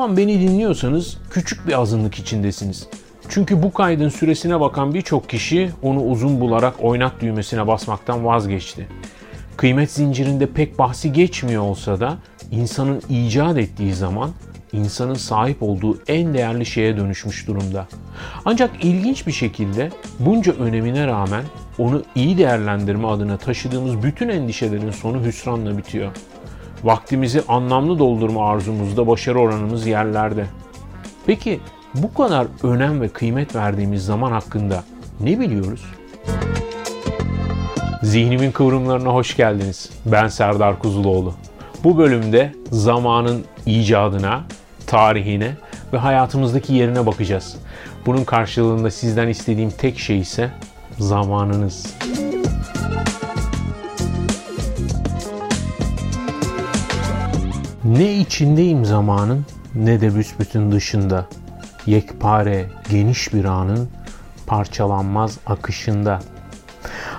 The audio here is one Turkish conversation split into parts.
An beni dinliyorsanız küçük bir azınlık içindesiniz. Çünkü bu kaydın süresine bakan birçok kişi onu uzun bularak oynat düğmesine basmaktan vazgeçti. Kıymet zincirinde pek bahsi geçmiyor olsa da insanın icat ettiği zaman insanın sahip olduğu en değerli şeye dönüşmüş durumda. Ancak ilginç bir şekilde bunca önemine rağmen onu iyi değerlendirme adına taşıdığımız bütün endişelerin sonu hüsranla bitiyor. Vaktimizi anlamlı doldurma arzumuzda başarı oranımız yerlerde. Peki bu kadar önem ve kıymet verdiğimiz zaman hakkında ne biliyoruz? Zihnimin kıvrımlarına hoş geldiniz. Ben Serdar Kuzuloğlu. Bu bölümde zamanın icadına, tarihine ve hayatımızdaki yerine bakacağız. Bunun karşılığında sizden istediğim tek şey ise zamanınız. Ne içindeyim zamanın ne de büsbütün dışında. Yekpare geniş bir anın parçalanmaz akışında.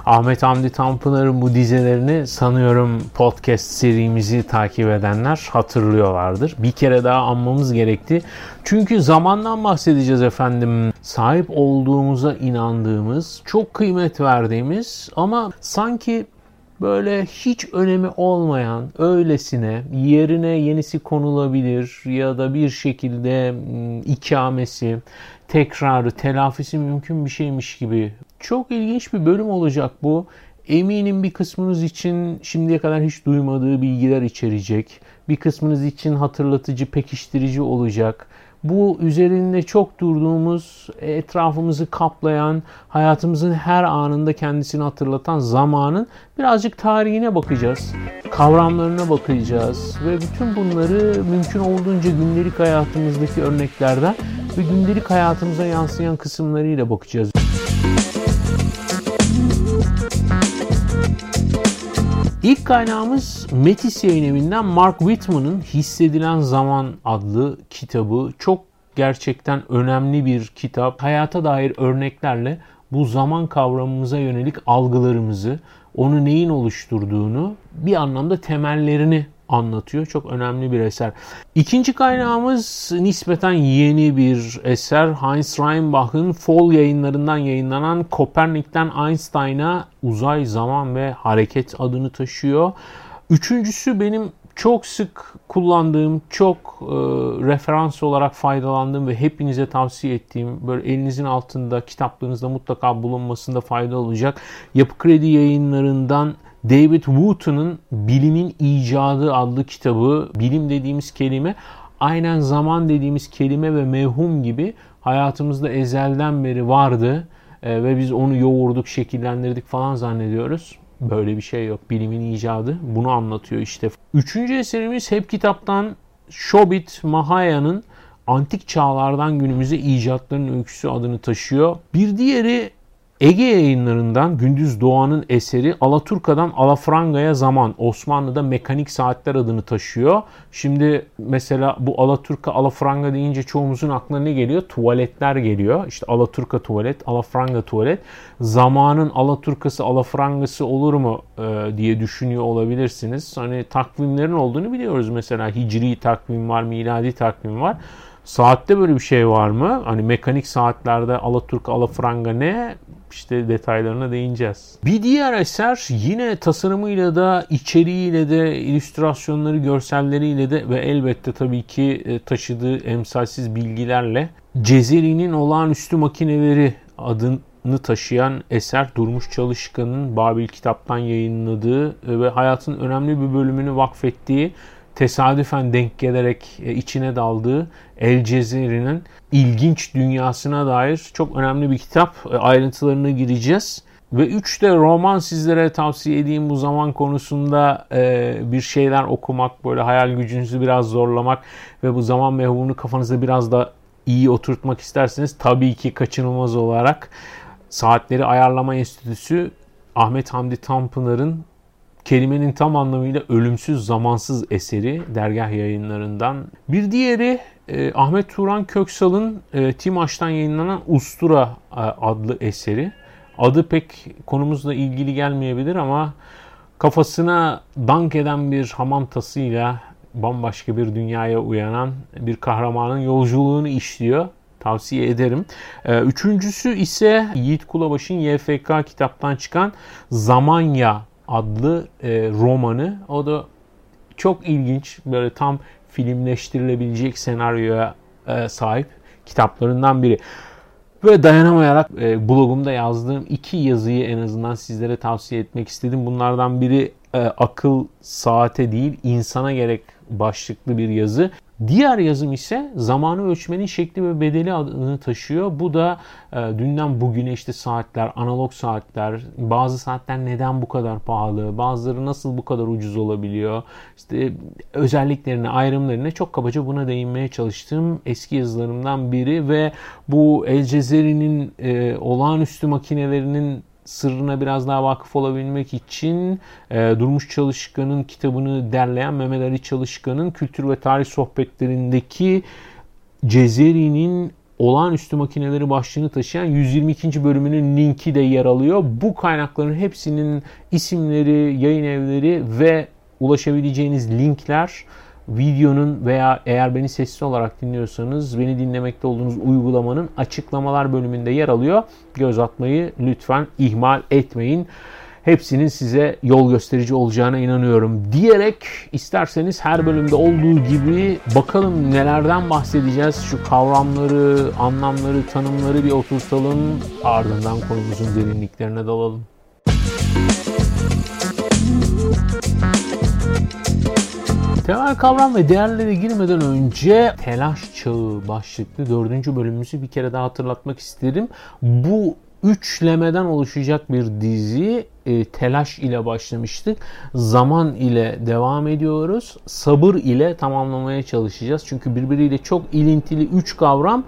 Ahmet Hamdi Tanpınar'ın bu dizelerini sanıyorum podcast serimizi takip edenler hatırlıyorlardır. Bir kere daha anmamız gerekti. Çünkü zamandan bahsedeceğiz efendim. Sahip olduğumuza inandığımız, çok kıymet verdiğimiz ama sanki böyle hiç önemi olmayan öylesine yerine yenisi konulabilir ya da bir şekilde ikamesi, tekrarı, telafisi mümkün bir şeymiş gibi. Çok ilginç bir bölüm olacak bu. Eminim bir kısmınız için şimdiye kadar hiç duymadığı bilgiler içerecek. Bir kısmınız için hatırlatıcı, pekiştirici olacak bu üzerinde çok durduğumuz, etrafımızı kaplayan, hayatımızın her anında kendisini hatırlatan zamanın birazcık tarihine bakacağız. Kavramlarına bakacağız ve bütün bunları mümkün olduğunca gündelik hayatımızdaki örneklerden ve gündelik hayatımıza yansıyan kısımlarıyla bakacağız. İlk kaynağımız Metis yayın evinden Mark Whitman'ın Hissedilen Zaman adlı kitabı. Çok gerçekten önemli bir kitap. Hayata dair örneklerle bu zaman kavramımıza yönelik algılarımızı, onu neyin oluşturduğunu, bir anlamda temellerini anlatıyor. Çok önemli bir eser. İkinci kaynağımız nispeten yeni bir eser. Heinz Reinbach'ın Fall yayınlarından yayınlanan Kopernik'ten Einstein'a Uzay, Zaman ve Hareket adını taşıyor. Üçüncüsü benim çok sık kullandığım, çok e, referans olarak faydalandığım ve hepinize tavsiye ettiğim böyle elinizin altında kitaplarınızda mutlaka bulunmasında fayda olacak. Yapı Kredi yayınlarından David Wooten'ın Bilimin İcadı adlı kitabı, bilim dediğimiz kelime aynen zaman dediğimiz kelime ve mevhum gibi hayatımızda ezelden beri vardı e, ve biz onu yoğurduk, şekillendirdik falan zannediyoruz. Böyle bir şey yok. Bilimin icadı bunu anlatıyor işte. Üçüncü eserimiz hep kitaptan Shobit Mahaya'nın Antik Çağlardan Günümüze icatların Öyküsü adını taşıyor. Bir diğeri Ege yayınlarından Gündüz Doğan'ın eseri Alaturka'dan Alafranga'ya zaman Osmanlı'da mekanik saatler adını taşıyor. Şimdi mesela bu Alaturka Alafranga deyince çoğumuzun aklına ne geliyor? Tuvaletler geliyor. İşte Alaturka tuvalet, Alafranga tuvalet. Zamanın Alaturkası Alafrangası olur mu e, diye düşünüyor olabilirsiniz. Hani takvimlerin olduğunu biliyoruz mesela hicri takvim var, miladi takvim var. Saatte böyle bir şey var mı? Hani mekanik saatlerde Alaturka, Alafranga ne? işte detaylarına değineceğiz. Bir diğer eser yine tasarımıyla da içeriğiyle de illüstrasyonları, görselleriyle de ve elbette tabii ki e, taşıdığı emsalsiz bilgilerle Cezeri'nin olağanüstü makineleri adını taşıyan eser Durmuş Çalışkan'ın Babil kitaptan yayınladığı ve hayatın önemli bir bölümünü vakfettiği tesadüfen denk gelerek e, içine daldığı El Cezeri'nin ilginç dünyasına dair çok önemli bir kitap. E, ayrıntılarına gireceğiz. Ve üç de roman sizlere tavsiye edeyim bu zaman konusunda e, bir şeyler okumak, böyle hayal gücünüzü biraz zorlamak ve bu zaman mevhumunu kafanızda biraz da iyi oturtmak isterseniz tabii ki kaçınılmaz olarak Saatleri Ayarlama Enstitüsü Ahmet Hamdi Tanpınar'ın kelimenin tam anlamıyla ölümsüz zamansız eseri dergah yayınlarından. Bir diğeri e, Ahmet Turan Köksal'ın e, Timaş'tan yayınlanan Ustura e, adlı eseri. Adı pek konumuzla ilgili gelmeyebilir ama kafasına dank eden bir hamam tasıyla bambaşka bir dünyaya uyanan bir kahramanın yolculuğunu işliyor. Tavsiye ederim. Ee, üçüncüsü ise Yiğit Kulabaş'ın YFK kitaptan çıkan Zamanya adlı e, romanı. O da çok ilginç. Böyle tam filmleştirilebilecek senaryoya e, sahip kitaplarından biri. Ve dayanamayarak e, blogumda yazdığım iki yazıyı en azından sizlere tavsiye etmek istedim. Bunlardan biri e, akıl saate değil insana gerek başlıklı bir yazı. Diğer yazım ise zamanı ölçmenin şekli ve bedeli adını taşıyor. Bu da e, dünden bugüne işte saatler, analog saatler, bazı saatler neden bu kadar pahalı, bazıları nasıl bu kadar ucuz olabiliyor, işte özelliklerine, ayrımlarına çok kabaca buna değinmeye çalıştığım eski yazılarımdan biri ve bu El Cezeri'nin e, olağanüstü makinelerinin sırrına biraz daha vakıf olabilmek için e, Durmuş Çalışkan'ın kitabını derleyen Mehmet Ali Çalışkan'ın kültür ve tarih sohbetlerindeki Cezeri'nin olağanüstü makineleri başlığını taşıyan 122. bölümünün linki de yer alıyor. Bu kaynakların hepsinin isimleri, yayın evleri ve ulaşabileceğiniz linkler videonun veya eğer beni sesli olarak dinliyorsanız beni dinlemekte olduğunuz uygulamanın açıklamalar bölümünde yer alıyor. Göz atmayı lütfen ihmal etmeyin. Hepsinin size yol gösterici olacağına inanıyorum diyerek isterseniz her bölümde olduğu gibi bakalım nelerden bahsedeceğiz. Şu kavramları, anlamları, tanımları bir oturtalım. Ardından konumuzun derinliklerine dalalım. Temel kavram ve değerlere girmeden önce telaş çağı başlıklı dördüncü bölümümüzü bir kere daha hatırlatmak isterim. Bu üçlemeden oluşacak bir dizi e, telaş ile başlamıştık. Zaman ile devam ediyoruz. Sabır ile tamamlamaya çalışacağız. Çünkü birbiriyle çok ilintili üç kavram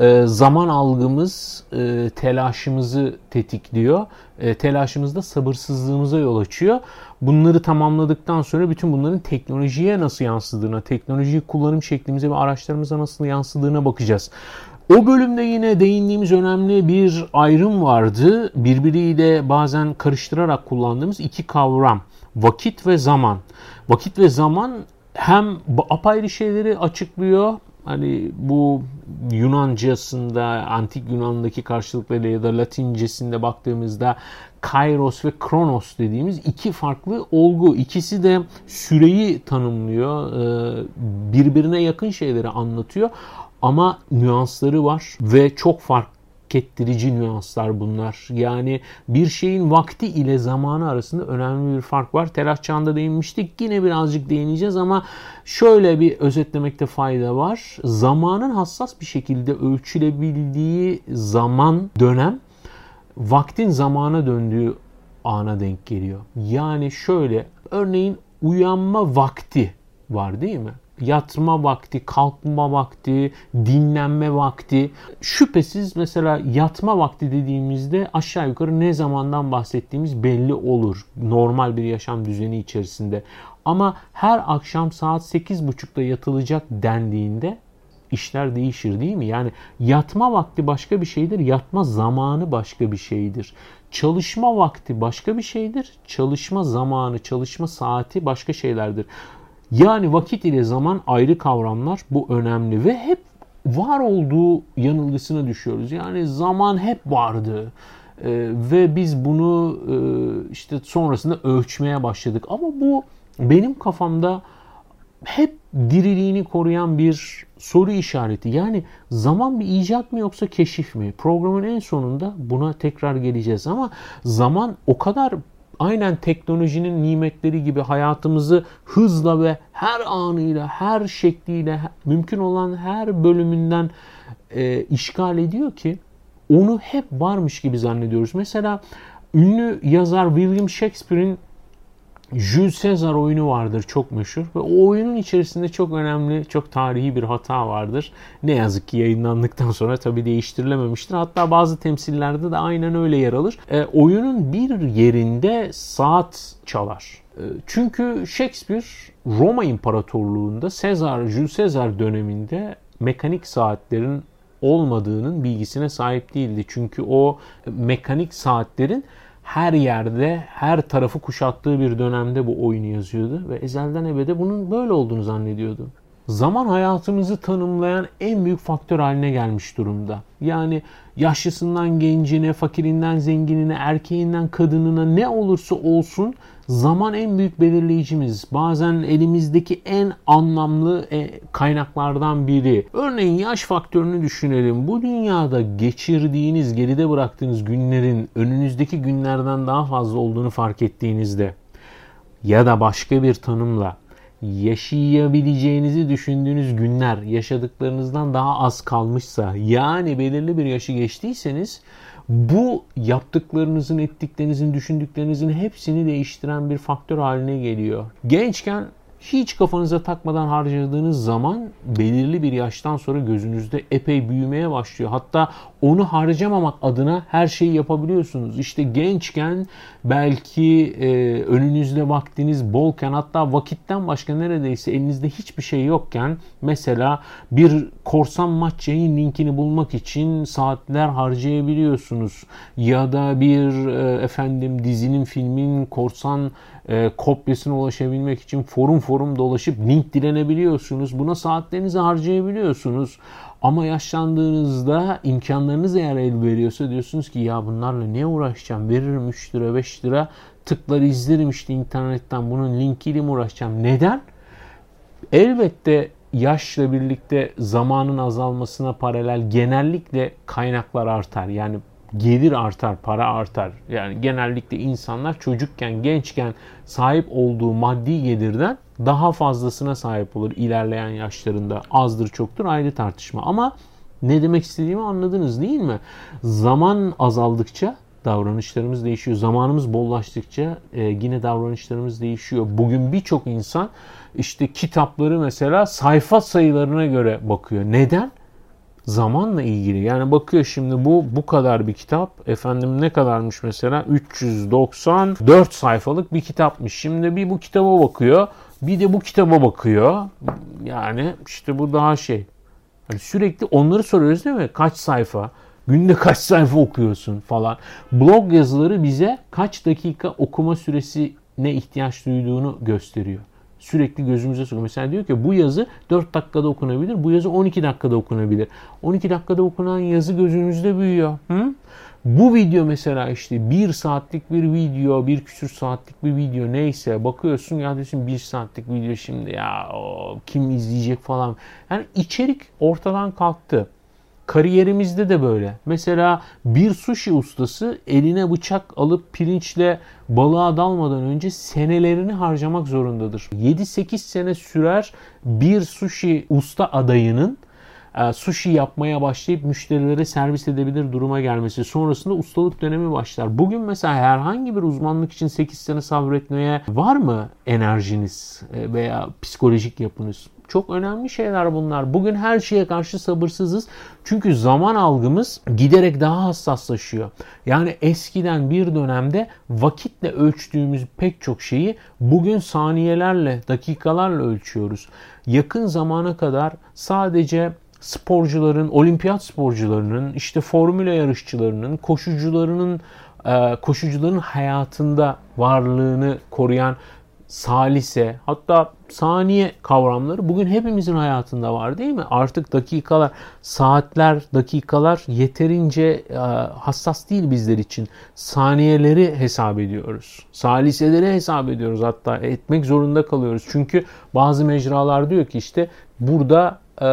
e, zaman algımız e, telaşımızı tetikliyor. E, telaşımız da sabırsızlığımıza yol açıyor. Bunları tamamladıktan sonra bütün bunların teknolojiye nasıl yansıdığına, teknolojiyi kullanım şeklimize ve araçlarımıza nasıl yansıdığına bakacağız. O bölümde yine değindiğimiz önemli bir ayrım vardı. Birbiriyle bazen karıştırarak kullandığımız iki kavram. Vakit ve zaman. Vakit ve zaman hem apayrı şeyleri açıklıyor hani bu Yunancasında, antik Yunan'daki karşılıkları ya da Latincesinde baktığımızda kairos ve kronos dediğimiz iki farklı olgu. İkisi de süreyi tanımlıyor, e, birbirine yakın şeyleri anlatıyor ama nüansları var ve çok farklı ettirici nüanslar bunlar. Yani bir şeyin vakti ile zamanı arasında önemli bir fark var. Telaş çağında değinmiştik. Yine birazcık değineceğiz ama şöyle bir özetlemekte fayda var. Zamanın hassas bir şekilde ölçülebildiği zaman dönem vaktin zamana döndüğü ana denk geliyor. Yani şöyle örneğin uyanma vakti var değil mi? Yatma vakti, kalkma vakti, dinlenme vakti. Şüphesiz mesela yatma vakti dediğimizde aşağı yukarı ne zamandan bahsettiğimiz belli olur. Normal bir yaşam düzeni içerisinde. Ama her akşam saat 8.30'da yatılacak dendiğinde işler değişir değil mi? Yani yatma vakti başka bir şeydir, yatma zamanı başka bir şeydir. Çalışma vakti başka bir şeydir, çalışma zamanı, çalışma saati başka şeylerdir. Yani vakit ile zaman ayrı kavramlar. Bu önemli ve hep var olduğu yanılgısına düşüyoruz. Yani zaman hep vardı. Ee, ve biz bunu e, işte sonrasında ölçmeye başladık. Ama bu benim kafamda hep diriliğini koruyan bir soru işareti. Yani zaman bir icat mı yoksa keşif mi? Programın en sonunda buna tekrar geleceğiz ama zaman o kadar aynen teknolojinin nimetleri gibi hayatımızı hızla ve her anıyla, her şekliyle, mümkün olan her bölümünden e, işgal ediyor ki onu hep varmış gibi zannediyoruz. Mesela ünlü yazar William Shakespeare'in Jules Caesar oyunu vardır çok meşhur ve o oyunun içerisinde çok önemli, çok tarihi bir hata vardır. Ne yazık ki yayınlandıktan sonra tabi değiştirilememiştir. Hatta bazı temsillerde de aynen öyle yer alır. E, oyunun bir yerinde saat çalar. E, çünkü Shakespeare Roma İmparatorluğu'nda Caesar, Jules Caesar döneminde mekanik saatlerin olmadığının bilgisine sahip değildi. Çünkü o mekanik saatlerin her yerde, her tarafı kuşattığı bir dönemde bu oyunu yazıyordu ve ezelden ebede bunun böyle olduğunu zannediyordu. Zaman hayatımızı tanımlayan en büyük faktör haline gelmiş durumda. Yani yaşlısından gencine, fakirinden zenginine, erkeğinden kadınına ne olursa olsun zaman en büyük belirleyicimiz. Bazen elimizdeki en anlamlı e, kaynaklardan biri. Örneğin yaş faktörünü düşünelim. Bu dünyada geçirdiğiniz, geride bıraktığınız günlerin önünüzdeki günlerden daha fazla olduğunu fark ettiğinizde ya da başka bir tanımla yaşayabileceğinizi düşündüğünüz günler yaşadıklarınızdan daha az kalmışsa yani belirli bir yaşı geçtiyseniz bu yaptıklarınızın, ettiklerinizin, düşündüklerinizin hepsini değiştiren bir faktör haline geliyor. Gençken hiç kafanıza takmadan harcadığınız zaman belirli bir yaştan sonra gözünüzde epey büyümeye başlıyor. Hatta onu harcamamak adına her şeyi yapabiliyorsunuz. İşte gençken belki e, önünüzde vaktiniz bolken hatta vakitten başka neredeyse elinizde hiçbir şey yokken mesela bir korsan maç yayın linkini bulmak için saatler harcayabiliyorsunuz. Ya da bir e, efendim dizinin filmin korsan e, kopyasına ulaşabilmek için forum forum dolaşıp link dilenebiliyorsunuz. Buna saatlerinizi harcayabiliyorsunuz. Ama yaşlandığınızda imkanlarınız eğer el veriyorsa diyorsunuz ki ya bunlarla ne uğraşacağım? Veririm 3 lira 5 lira tıklar izlerim işte internetten bunun linkiyle mi uğraşacağım? Neden? Elbette yaşla birlikte zamanın azalmasına paralel genellikle kaynaklar artar. Yani gelir artar, para artar. Yani genellikle insanlar çocukken, gençken sahip olduğu maddi gelirden daha fazlasına sahip olur ilerleyen yaşlarında. Azdır çoktur ayrı tartışma. Ama ne demek istediğimi anladınız değil mi? Zaman azaldıkça davranışlarımız değişiyor. Zamanımız bollaştıkça e, yine davranışlarımız değişiyor. Bugün birçok insan işte kitapları mesela sayfa sayılarına göre bakıyor. Neden? Zamanla ilgili. Yani bakıyor şimdi bu bu kadar bir kitap. Efendim ne kadarmış mesela? 394 sayfalık bir kitapmış. Şimdi bir bu kitaba bakıyor. Bir de bu kitaba bakıyor. Yani işte bu daha şey. Yani sürekli onları soruyoruz değil mi? Kaç sayfa? Günde kaç sayfa okuyorsun falan. Blog yazıları bize kaç dakika okuma süresi ne ihtiyaç duyduğunu gösteriyor sürekli gözümüze sokuyor. Mesela diyor ki bu yazı 4 dakikada okunabilir, bu yazı 12 dakikada okunabilir. 12 dakikada okunan yazı gözünüzde büyüyor. Hı? Bu video mesela işte bir saatlik bir video, bir küsür saatlik bir video neyse bakıyorsun ya diyorsun bir saatlik video şimdi ya o, kim izleyecek falan. Yani içerik ortadan kalktı. Kariyerimizde de böyle. Mesela bir sushi ustası eline bıçak alıp pirinçle balığa dalmadan önce senelerini harcamak zorundadır. 7-8 sene sürer bir sushi usta adayının e, sushi yapmaya başlayıp müşterilere servis edebilir duruma gelmesi. Sonrasında ustalık dönemi başlar. Bugün mesela herhangi bir uzmanlık için 8 sene sabretmeye var mı enerjiniz e, veya psikolojik yapınız? Çok önemli şeyler bunlar. Bugün her şeye karşı sabırsızız. Çünkü zaman algımız giderek daha hassaslaşıyor. Yani eskiden bir dönemde vakitle ölçtüğümüz pek çok şeyi bugün saniyelerle, dakikalarla ölçüyoruz. Yakın zamana kadar sadece sporcuların, olimpiyat sporcularının, işte formüle yarışçılarının, koşucularının e, koşucuların hayatında varlığını koruyan salise hatta saniye kavramları bugün hepimizin hayatında var değil mi? Artık dakikalar, saatler, dakikalar yeterince e, hassas değil bizler için. Saniyeleri hesap ediyoruz. Saliseleri hesap ediyoruz hatta etmek zorunda kalıyoruz. Çünkü bazı mecralar diyor ki işte burada e,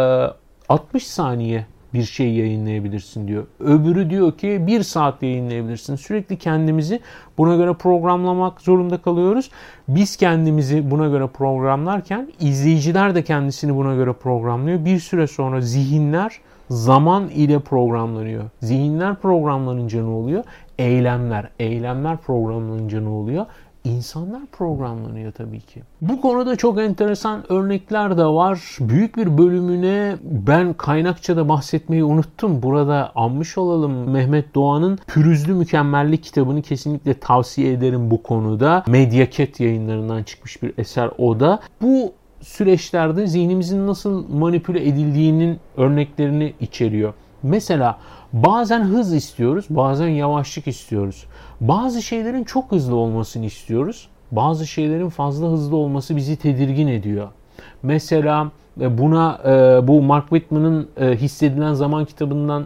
60 saniye bir şey yayınlayabilirsin diyor. Öbürü diyor ki bir saat yayınlayabilirsin. Sürekli kendimizi buna göre programlamak zorunda kalıyoruz. Biz kendimizi buna göre programlarken izleyiciler de kendisini buna göre programlıyor. Bir süre sonra zihinler zaman ile programlanıyor. Zihinler programlanınca ne oluyor? Eylemler. Eylemler programlanınca ne oluyor? İnsanlar programlanıyor tabii ki. Bu konuda çok enteresan örnekler de var. Büyük bir bölümüne ben kaynakça da bahsetmeyi unuttum. Burada anmış olalım. Mehmet Doğan'ın Pürüzlü Mükemmellik kitabını kesinlikle tavsiye ederim bu konuda. Medyaket yayınlarından çıkmış bir eser o da. Bu süreçlerde zihnimizin nasıl manipüle edildiğinin örneklerini içeriyor. Mesela Bazen hız istiyoruz, bazen yavaşlık istiyoruz. Bazı şeylerin çok hızlı olmasını istiyoruz. Bazı şeylerin fazla hızlı olması bizi tedirgin ediyor. Mesela e, buna e, bu Mark Whitman'ın e, hissedilen zaman kitabından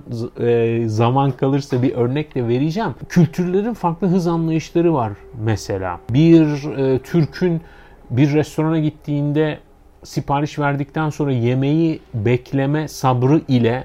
zaman kalırsa bir örnek de vereceğim. Kültürlerin farklı hız anlayışları var mesela. Bir Türk'ün bir restorana gittiğinde sipariş verdikten sonra yemeği bekleme sabrı ile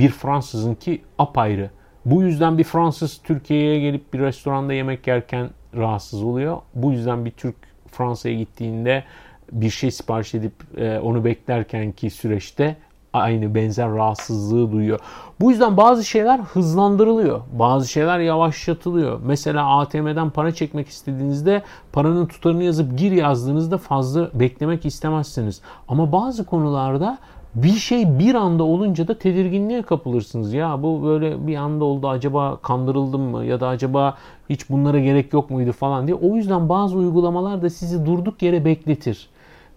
bir Fransızın ki apayrı. Bu yüzden bir Fransız Türkiye'ye gelip bir restoranda yemek yerken rahatsız oluyor. Bu yüzden bir Türk Fransa'ya gittiğinde bir şey sipariş edip e, onu beklerken ki süreçte aynı benzer rahatsızlığı duyuyor. Bu yüzden bazı şeyler hızlandırılıyor. Bazı şeyler yavaşlatılıyor. Mesela ATM'den para çekmek istediğinizde paranın tutarını yazıp gir yazdığınızda fazla beklemek istemezsiniz. Ama bazı konularda bir şey bir anda olunca da tedirginliğe kapılırsınız. Ya bu böyle bir anda oldu acaba kandırıldım mı ya da acaba hiç bunlara gerek yok muydu falan diye. O yüzden bazı uygulamalar da sizi durduk yere bekletir.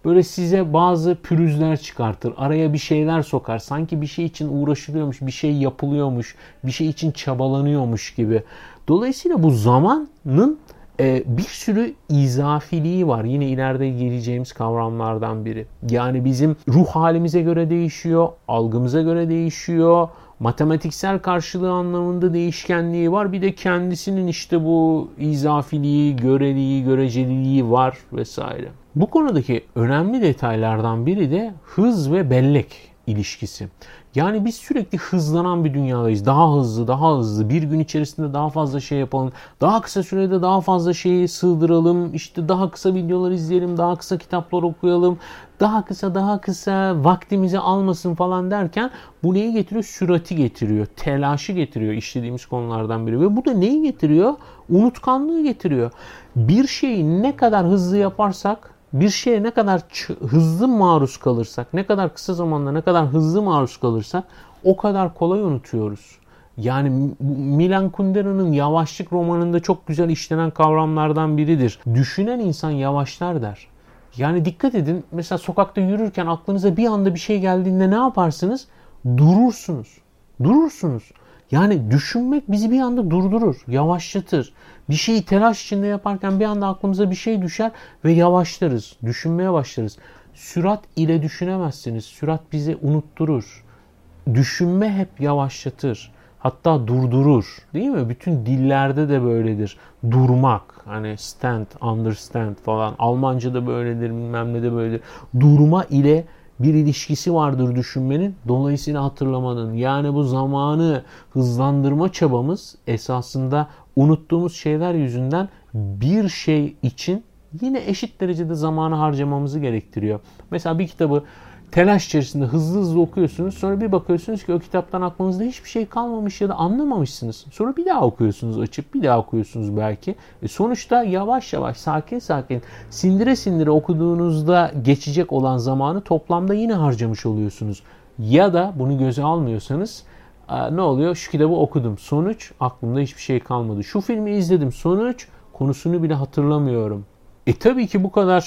Böyle size bazı pürüzler çıkartır. Araya bir şeyler sokar. Sanki bir şey için uğraşılıyormuş, bir şey yapılıyormuş, bir şey için çabalanıyormuş gibi. Dolayısıyla bu zamanın e, bir sürü izafiliği var. Yine ileride geleceğimiz kavramlardan biri. Yani bizim ruh halimize göre değişiyor, algımıza göre değişiyor, matematiksel karşılığı anlamında değişkenliği var. Bir de kendisinin işte bu izafiliği, göreliği, göreceliliği var vesaire. Bu konudaki önemli detaylardan biri de hız ve bellek ilişkisi. Yani biz sürekli hızlanan bir dünyadayız. Daha hızlı, daha hızlı. Bir gün içerisinde daha fazla şey yapalım. Daha kısa sürede daha fazla şeyi sığdıralım. İşte daha kısa videolar izleyelim. Daha kısa kitaplar okuyalım. Daha kısa, daha kısa vaktimizi almasın falan derken bu neyi getiriyor? Sürati getiriyor. Telaşı getiriyor işlediğimiz konulardan biri. Ve bu da neyi getiriyor? Unutkanlığı getiriyor. Bir şeyi ne kadar hızlı yaparsak bir şeye ne kadar hızlı maruz kalırsak, ne kadar kısa zamanda ne kadar hızlı maruz kalırsak o kadar kolay unutuyoruz. Yani Milan Kundera'nın Yavaşlık romanında çok güzel işlenen kavramlardan biridir. Düşünen insan yavaşlar der. Yani dikkat edin mesela sokakta yürürken aklınıza bir anda bir şey geldiğinde ne yaparsınız? Durursunuz. Durursunuz. Yani düşünmek bizi bir anda durdurur, yavaşlatır. Bir şeyi telaş içinde yaparken bir anda aklımıza bir şey düşer ve yavaşlarız, düşünmeye başlarız. Sürat ile düşünemezsiniz. Sürat bizi unutturur. Düşünme hep yavaşlatır. Hatta durdurur. Değil mi? Bütün dillerde de böyledir. Durmak. Hani stand, understand falan. Almanca'da böyledir, bilmem ne de böyledir. Durma ile bir ilişkisi vardır düşünmenin. Dolayısıyla hatırlamanın. Yani bu zamanı hızlandırma çabamız esasında unuttuğumuz şeyler yüzünden bir şey için yine eşit derecede zamanı harcamamızı gerektiriyor. Mesela bir kitabı telaş içerisinde hızlı hızlı okuyorsunuz. Sonra bir bakıyorsunuz ki o kitaptan aklınızda hiçbir şey kalmamış ya da anlamamışsınız. Sonra bir daha okuyorsunuz açıp bir daha okuyorsunuz belki. E sonuçta yavaş yavaş sakin sakin sindire sindire okuduğunuzda geçecek olan zamanı toplamda yine harcamış oluyorsunuz. Ya da bunu göze almıyorsanız ne oluyor? Şu kitabı okudum. Sonuç aklımda hiçbir şey kalmadı. Şu filmi izledim. Sonuç konusunu bile hatırlamıyorum. E tabii ki bu kadar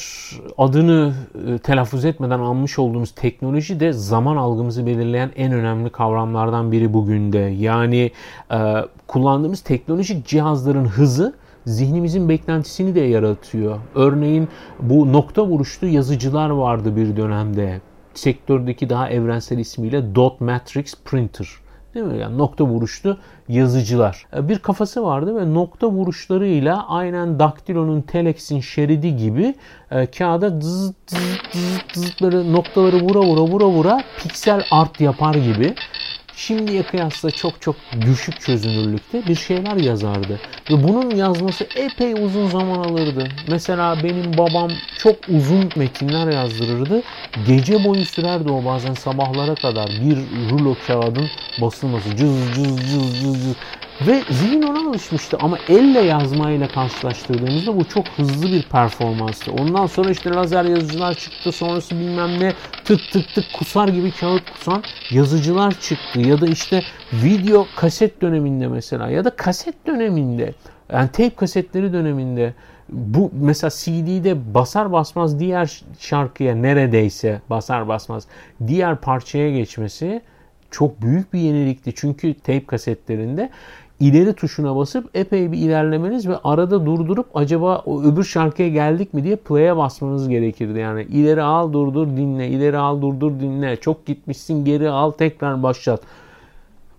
adını e, telaffuz etmeden anmış olduğumuz teknoloji de zaman algımızı belirleyen en önemli kavramlardan biri bugün de. Yani e, kullandığımız teknolojik cihazların hızı zihnimizin beklentisini de yaratıyor. Örneğin bu nokta vuruşlu yazıcılar vardı bir dönemde. Sektördeki daha evrensel ismiyle Dot Matrix Printer. Değil mi? Yani nokta vuruşlu yazıcılar. E, bir kafası vardı ve nokta vuruşlarıyla aynen daktilonun telex'in şeridi gibi e, kağıda zzz, zzz, zzz, böyle noktaları vura vura vura vura piksel art yapar gibi şimdiye kıyasla çok çok düşük çözünürlükte bir şeyler yazardı. Ve bunun yazması epey uzun zaman alırdı. Mesela benim babam çok uzun metinler yazdırırdı. Gece boyu sürerdi o bazen sabahlara kadar bir rulo kağıdın basılması. Cız cız cız cız cız. Ve zihin ona alışmıştı ama elle yazmayla karşılaştırdığımızda bu çok hızlı bir performanstı. Ondan sonra işte lazer yazıcılar çıktı sonrası bilmem ne tık tık tık kusar gibi kağıt kusan yazıcılar çıktı. Ya da işte video kaset döneminde mesela ya da kaset döneminde yani tape kasetleri döneminde bu mesela CD'de basar basmaz diğer şarkıya neredeyse basar basmaz diğer parçaya geçmesi çok büyük bir yenilikti. Çünkü tape kasetlerinde ileri tuşuna basıp epey bir ilerlemeniz ve arada durdurup acaba o öbür şarkıya geldik mi diye play'e basmanız gerekirdi. Yani ileri al durdur dinle, ileri al durdur dinle, çok gitmişsin geri al tekrar başlat.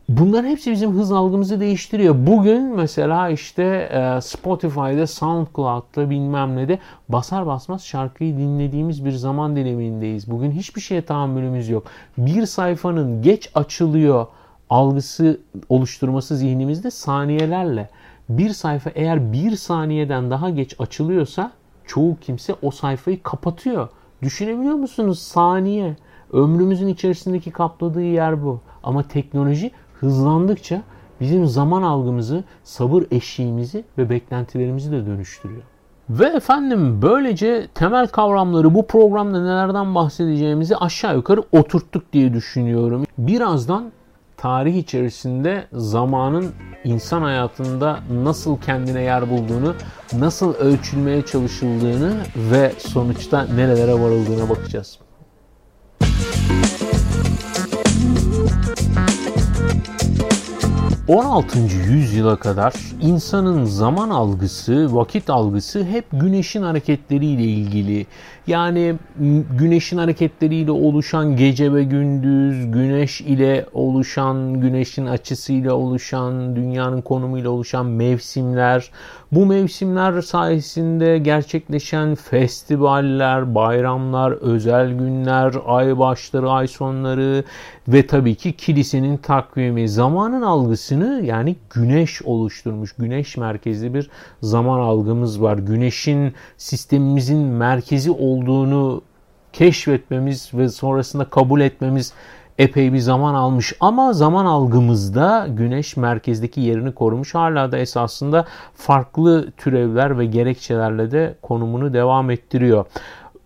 Bunların hepsi bizim hız algımızı değiştiriyor. Bugün mesela işte e, Spotify'da, SoundCloud'da bilmem ne de basar basmaz şarkıyı dinlediğimiz bir zaman dilimindeyiz. Bugün hiçbir şeye tahammülümüz yok. Bir sayfanın geç açılıyor algısı oluşturması zihnimizde saniyelerle. Bir sayfa eğer bir saniyeden daha geç açılıyorsa çoğu kimse o sayfayı kapatıyor. Düşünebiliyor musunuz? Saniye. Ömrümüzün içerisindeki kapladığı yer bu. Ama teknoloji hızlandıkça bizim zaman algımızı, sabır eşiğimizi ve beklentilerimizi de dönüştürüyor. Ve efendim böylece temel kavramları bu programda nelerden bahsedeceğimizi aşağı yukarı oturttuk diye düşünüyorum. Birazdan tarih içerisinde zamanın insan hayatında nasıl kendine yer bulduğunu, nasıl ölçülmeye çalışıldığını ve sonuçta nerelere varıldığına bakacağız. 16. yüzyıla kadar insanın zaman algısı, vakit algısı hep güneşin hareketleriyle ilgili. Yani güneşin hareketleriyle oluşan gece ve gündüz, güneş ile oluşan, güneşin açısıyla oluşan, dünyanın konumuyla oluşan mevsimler, bu mevsimler sayesinde gerçekleşen festivaller, bayramlar, özel günler, ay başları, ay sonları ve tabii ki kilisenin takvimi zamanın algısını yani güneş oluşturmuş. Güneş merkezli bir zaman algımız var. Güneşin sistemimizin merkezi olduğunu keşfetmemiz ve sonrasında kabul etmemiz epey bir zaman almış ama zaman algımızda güneş merkezdeki yerini korumuş. Hala da esasında farklı türevler ve gerekçelerle de konumunu devam ettiriyor.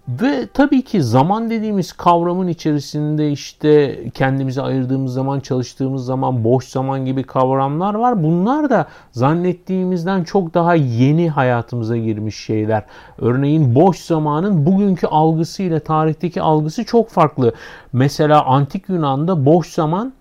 Ve tabii ki zaman dediğimiz kavramın içerisinde işte kendimizi ayırdığımız zaman, çalıştığımız zaman, boş zaman gibi kavramlar var. Bunlar da zannettiğimizden çok daha yeni hayatımıza girmiş şeyler. Örneğin boş zamanın bugünkü algısıyla tarihteki algısı çok farklı. Mesela antik Yunan'da boş zaman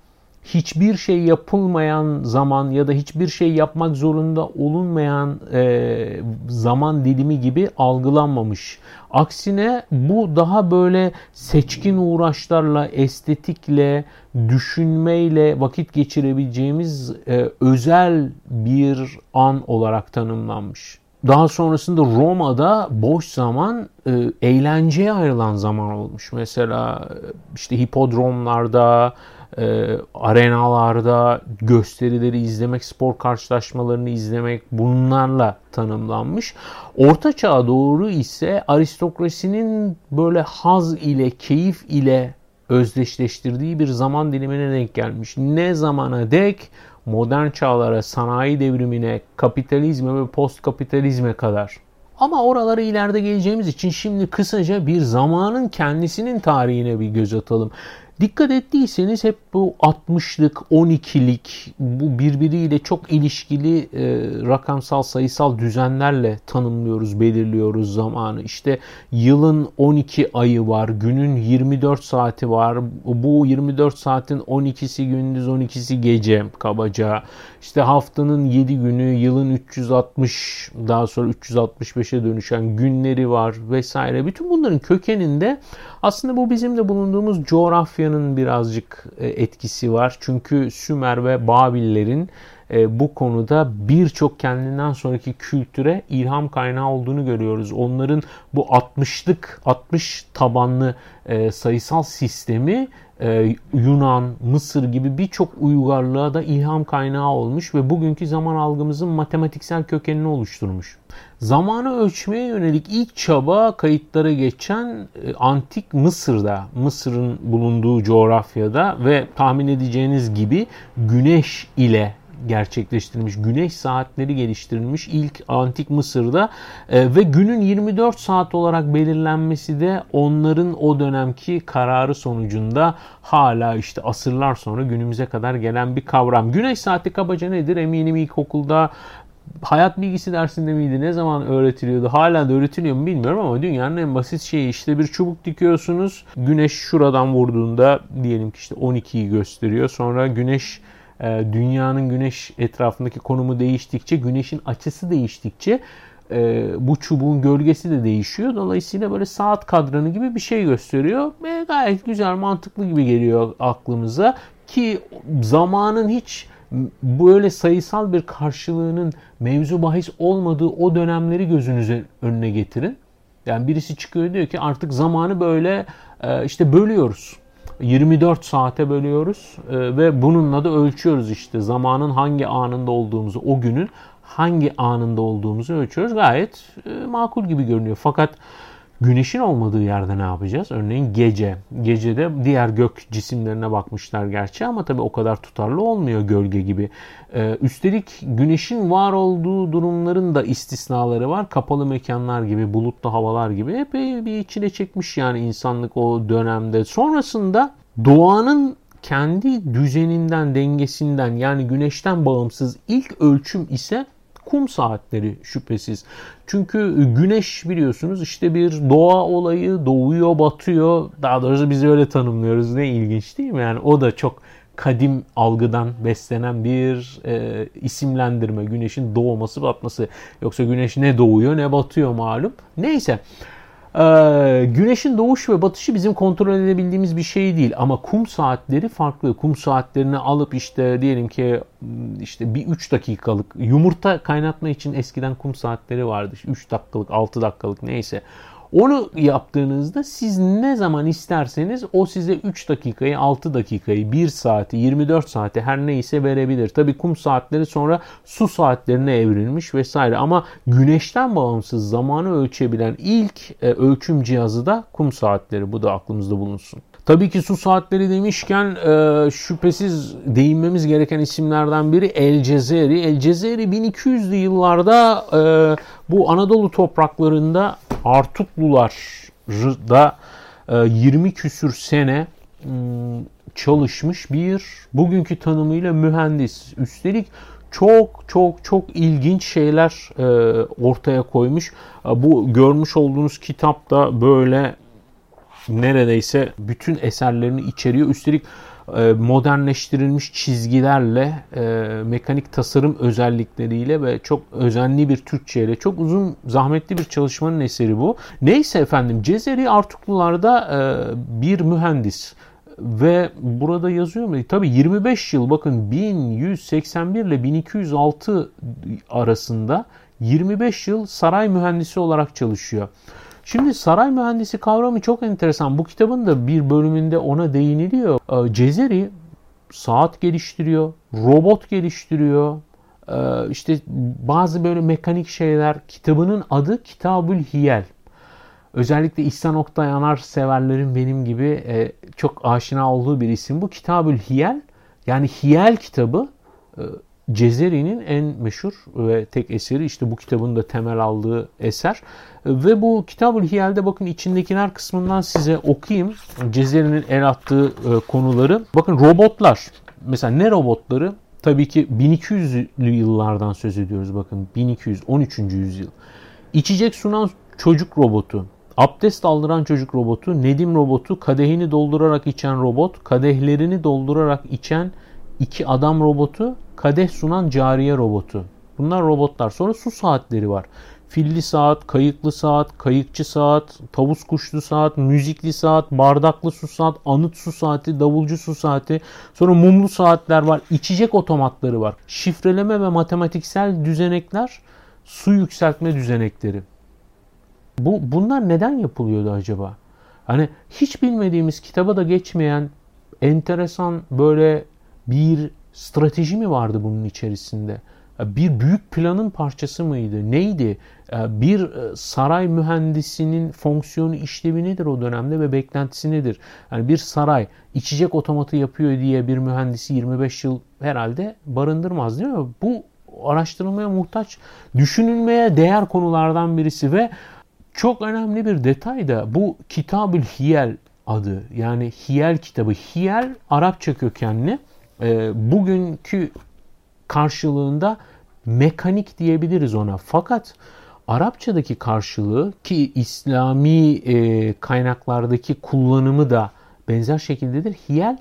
hiçbir şey yapılmayan zaman ya da hiçbir şey yapmak zorunda olunmayan e, zaman dilimi gibi algılanmamış. Aksine bu daha böyle seçkin uğraşlarla, estetikle, düşünmeyle vakit geçirebileceğimiz e, özel bir an olarak tanımlanmış. Daha sonrasında Roma'da boş zaman e, eğlenceye ayrılan zaman olmuş. Mesela işte hipodromlarda, e, arenalarda gösterileri izlemek, spor karşılaşmalarını izlemek bunlarla tanımlanmış. Orta çağa doğru ise aristokrasinin böyle haz ile, keyif ile özdeşleştirdiği bir zaman dilimine denk gelmiş. Ne zamana dek? Modern çağlara, sanayi devrimine, kapitalizme ve post kapitalizme kadar. Ama oralara ileride geleceğimiz için şimdi kısaca bir zamanın kendisinin tarihine bir göz atalım. Dikkat ettiyseniz hep bu 60'lık, 12'lik bu birbiriyle çok ilişkili e, rakamsal sayısal düzenlerle tanımlıyoruz, belirliyoruz zamanı. İşte yılın 12 ayı var, günün 24 saati var. Bu 24 saatin 12'si gündüz, 12'si gece kabaca. İşte haftanın 7 günü, yılın 360 daha sonra 365'e dönüşen günleri var vesaire. Bütün bunların kökeninde aslında bu bizim de bulunduğumuz coğrafyanın birazcık e, etkisi var. Çünkü Sümer ve Babillerin e, bu konuda birçok kendinden sonraki kültüre ilham kaynağı olduğunu görüyoruz. Onların bu 60'lık 60 tabanlı e, sayısal sistemi e, Yunan, Mısır gibi birçok uygarlığa da ilham kaynağı olmuş ve bugünkü zaman algımızın matematiksel kökenini oluşturmuş. Zamanı ölçmeye yönelik ilk çaba kayıtlara geçen e, antik Mısır'da, Mısır'ın bulunduğu coğrafyada ve tahmin edeceğiniz gibi güneş ile gerçekleştirilmiş. Güneş saatleri geliştirilmiş ilk antik Mısır'da e, ve günün 24 saat olarak belirlenmesi de onların o dönemki kararı sonucunda hala işte asırlar sonra günümüze kadar gelen bir kavram. Güneş saati kabaca nedir? Eminim ilkokulda hayat bilgisi dersinde miydi? Ne zaman öğretiliyordu? Hala da öğretiliyor mu bilmiyorum ama dünyanın en basit şeyi işte bir çubuk dikiyorsunuz. Güneş şuradan vurduğunda diyelim ki işte 12'yi gösteriyor. Sonra güneş dünyanın güneş etrafındaki konumu değiştikçe, güneşin açısı değiştikçe e, bu çubuğun gölgesi de değişiyor. Dolayısıyla böyle saat kadranı gibi bir şey gösteriyor. Ve gayet güzel, mantıklı gibi geliyor aklımıza. Ki zamanın hiç böyle sayısal bir karşılığının mevzu bahis olmadığı o dönemleri gözünüze önüne getirin. Yani birisi çıkıyor diyor ki artık zamanı böyle e, işte bölüyoruz. 24 saate bölüyoruz e, ve bununla da ölçüyoruz işte zamanın hangi anında olduğumuzu, o günün hangi anında olduğumuzu ölçüyoruz. Gayet e, makul gibi görünüyor. Fakat Güneşin olmadığı yerde ne yapacağız? Örneğin gece. Gecede diğer gök cisimlerine bakmışlar gerçi ama tabii o kadar tutarlı olmuyor gölge gibi. Ee, üstelik güneşin var olduğu durumların da istisnaları var. Kapalı mekanlar gibi, bulutlu havalar gibi epey bir içine çekmiş yani insanlık o dönemde. Sonrasında doğanın kendi düzeninden, dengesinden yani güneşten bağımsız ilk ölçüm ise kum saatleri şüphesiz. Çünkü güneş biliyorsunuz işte bir doğa olayı doğuyor batıyor. Daha doğrusu biz öyle tanımlıyoruz. Ne ilginç değil mi? Yani o da çok kadim algıdan beslenen bir e, isimlendirme. Güneşin doğması batması. Yoksa güneş ne doğuyor ne batıyor malum. Neyse. Ee, güneşin doğuş ve batışı bizim kontrol edebildiğimiz bir şey değil ama kum saatleri farklı. Kum saatlerini alıp işte diyelim ki işte bir 3 dakikalık yumurta kaynatma için eskiden kum saatleri vardı. 3 dakikalık, 6 dakikalık neyse. Onu yaptığınızda siz ne zaman isterseniz o size 3 dakikayı, 6 dakikayı, 1 saati, 24 saati her neyse verebilir. Tabi kum saatleri sonra su saatlerine evrilmiş vesaire ama güneşten bağımsız zamanı ölçebilen ilk e, ölçüm cihazı da kum saatleri. Bu da aklımızda bulunsun. Tabii ki su saatleri demişken e, şüphesiz değinmemiz gereken isimlerden biri El Cezeri. El Cezeri 1200'lü yıllarda e, bu Anadolu topraklarında Artuklular da 20 küsür sene çalışmış bir bugünkü tanımıyla mühendis. Üstelik çok çok çok ilginç şeyler ortaya koymuş. Bu görmüş olduğunuz kitap da böyle neredeyse bütün eserlerini içeriyor. Üstelik e, modernleştirilmiş çizgilerle, e, mekanik tasarım özellikleriyle ve çok özenli bir Türkçe ile çok uzun zahmetli bir çalışmanın eseri bu. Neyse efendim Cezeri Artuklular'da e, bir mühendis ve burada yazıyor mu? Tabii 25 yıl bakın 1181 ile 1206 arasında 25 yıl saray mühendisi olarak çalışıyor. Şimdi saray mühendisi kavramı çok enteresan. Bu kitabın da bir bölümünde ona değiniliyor. Ee, Cezeri saat geliştiriyor, robot geliştiriyor. Ee, işte bazı böyle mekanik şeyler. Kitabının adı Kitabül Hiyel. Özellikle İhsan Oktay Anar severlerin benim gibi e, çok aşina olduğu bir isim bu. Kitabül Hiyel yani Hiyel kitabı e, Cezeri'nin en meşhur ve tek eseri işte bu kitabın da temel aldığı eser. Ve bu Kitab-ül Hiyel'de bakın içindekiler kısmından size okuyayım. Cezeri'nin el attığı e, konuları. Bakın robotlar. Mesela ne robotları? Tabii ki 1200'lü yıllardan söz ediyoruz bakın. 1200, 13. yüzyıl. İçecek sunan çocuk robotu. Abdest aldıran çocuk robotu, Nedim robotu, kadehini doldurarak içen robot, kadehlerini doldurarak içen iki adam robotu, kadeh sunan cariye robotu. Bunlar robotlar. Sonra su saatleri var. Filli saat, kayıklı saat, kayıkçı saat, tavus kuşlu saat, müzikli saat, bardaklı su saat, anıt su saati, davulcu su saati. Sonra mumlu saatler var. içecek otomatları var. Şifreleme ve matematiksel düzenekler, su yükseltme düzenekleri. Bu bunlar neden yapılıyordu acaba? Hani hiç bilmediğimiz kitaba da geçmeyen enteresan böyle bir strateji mi vardı bunun içerisinde? Bir büyük planın parçası mıydı? Neydi? Bir e, saray mühendisinin fonksiyonu işlevi nedir o dönemde ve beklentisi nedir? Yani bir saray içecek otomatı yapıyor diye bir mühendisi 25 yıl herhalde barındırmaz değil mi? Bu araştırılmaya muhtaç, düşünülmeye değer konulardan birisi ve çok önemli bir detay da bu Kitabül Hiyel adı. Yani Hiyel kitabı. Hiyel Arapça kökenli e, bugünkü karşılığında mekanik diyebiliriz ona. Fakat Arapçadaki karşılığı ki İslami e, kaynaklardaki kullanımı da benzer şekildedir. Hiyel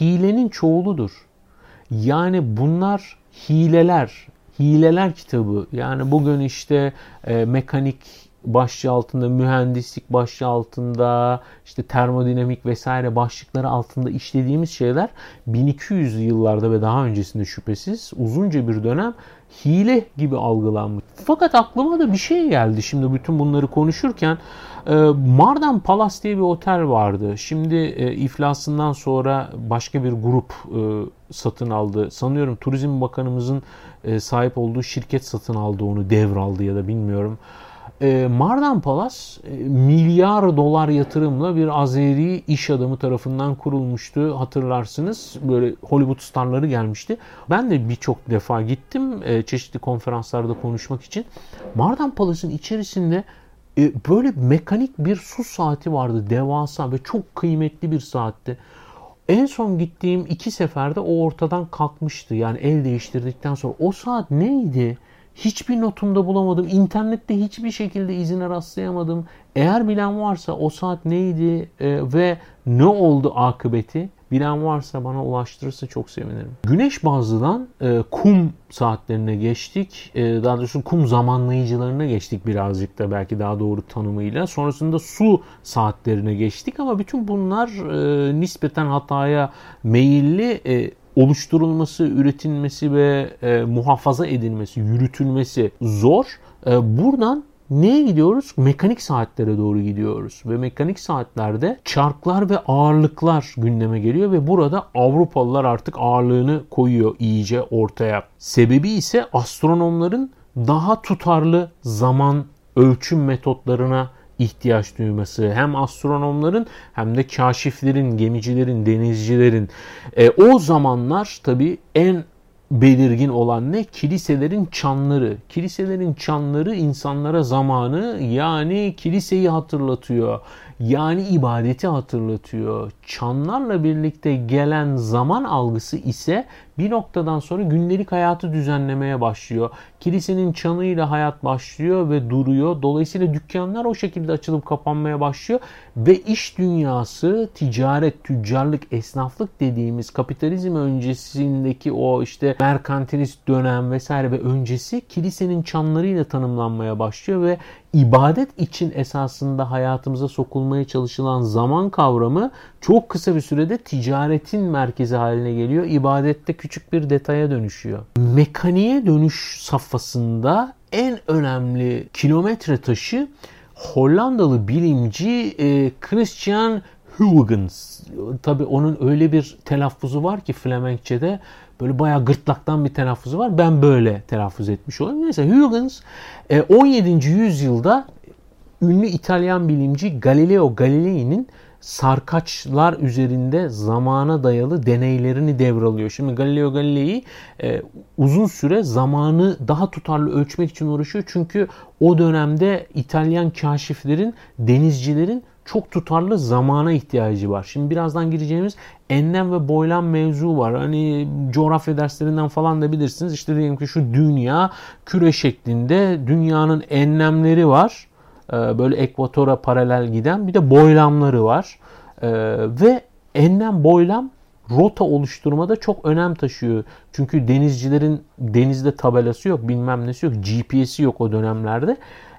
hilenin çoğuludur. Yani bunlar hileler, hileler kitabı. Yani bugün işte e, mekanik başlığı altında, mühendislik başlığı altında, işte termodinamik vesaire başlıkları altında işlediğimiz şeyler 1200 yıllarda ve daha öncesinde şüphesiz uzunca bir dönem hile gibi algılanmış. Fakat aklıma da bir şey geldi şimdi bütün bunları konuşurken. E, Mardan Palace diye bir otel vardı. Şimdi e, iflasından sonra başka bir grup e, satın aldı. Sanıyorum Turizm Bakanımızın sahip olduğu şirket satın aldı onu devraldı ya da bilmiyorum. E, Mardan Palas milyar dolar yatırımla bir Azeri iş adamı tarafından kurulmuştu. Hatırlarsınız böyle Hollywood starları gelmişti. Ben de birçok defa gittim e, çeşitli konferanslarda konuşmak için. Mardan Palas'ın içerisinde e, böyle mekanik bir su saati vardı devasa ve çok kıymetli bir saatti. En son gittiğim iki seferde o ortadan kalkmıştı. Yani el değiştirdikten sonra. O saat neydi? Hiçbir notumda bulamadım. İnternette hiçbir şekilde izine rastlayamadım. Eğer bilen varsa o saat neydi e, ve ne oldu akıbeti bilen varsa bana ulaştırırsa çok sevinirim. Güneş bazlıdan e, kum saatlerine geçtik. E, daha doğrusu kum zamanlayıcılarına geçtik birazcık da belki daha doğru tanımıyla. Sonrasında su saatlerine geçtik ama bütün bunlar e, nispeten hataya meyilli e, oluşturulması, üretilmesi ve e, muhafaza edilmesi, yürütülmesi zor. E, buradan neye gidiyoruz? Mekanik saatlere doğru gidiyoruz. Ve mekanik saatlerde çarklar ve ağırlıklar gündeme geliyor ve burada Avrupalılar artık ağırlığını koyuyor iyice ortaya. Sebebi ise astronomların daha tutarlı zaman ölçüm metotlarına ihtiyaç duyması hem astronomların hem de kaşiflerin, gemicilerin, denizcilerin e, o zamanlar tabi en belirgin olan ne? Kiliselerin çanları. Kiliselerin çanları insanlara zamanı yani kiliseyi hatırlatıyor. Yani ibadeti hatırlatıyor. Çanlarla birlikte gelen zaman algısı ise bir noktadan sonra gündelik hayatı düzenlemeye başlıyor. Kilisenin çanıyla hayat başlıyor ve duruyor. Dolayısıyla dükkanlar o şekilde açılıp kapanmaya başlıyor ve iş dünyası, ticaret, tüccarlık, esnaflık dediğimiz kapitalizm öncesindeki o işte merkantilist dönem vesaire ve öncesi kilisenin çanlarıyla tanımlanmaya başlıyor ve ibadet için esasında hayatımıza sokulmaya çalışılan zaman kavramı çok kısa bir sürede ticaretin merkezi haline geliyor. İbadette küçük bir detaya dönüşüyor. Mekaniğe dönüş safhasında en önemli kilometre taşı Hollandalı bilimci e, Christian Huygens. Tabi onun öyle bir telaffuzu var ki Flemenkçe'de böyle bayağı gırtlaktan bir telaffuzu var. Ben böyle telaffuz etmiş olayım. Neyse Huygens 17. E, yüzyılda ünlü İtalyan bilimci Galileo Galilei'nin sarkaçlar üzerinde zamana dayalı deneylerini devralıyor. Şimdi Galileo Galilei e, uzun süre zamanı daha tutarlı ölçmek için uğraşıyor. Çünkü o dönemde İtalyan kaşiflerin, denizcilerin çok tutarlı zamana ihtiyacı var. Şimdi birazdan gireceğimiz enlem ve boylam mevzu var. Hani coğrafya derslerinden falan da bilirsiniz. İşte diyelim ki şu dünya küre şeklinde dünyanın enlemleri var ee, böyle ekvatora paralel giden bir de boylamları var. Ee, ve enlem boylam rota oluşturmada çok önem taşıyor. Çünkü denizcilerin denizde tabelası yok, bilmem nesi yok, GPS'i yok o dönemlerde.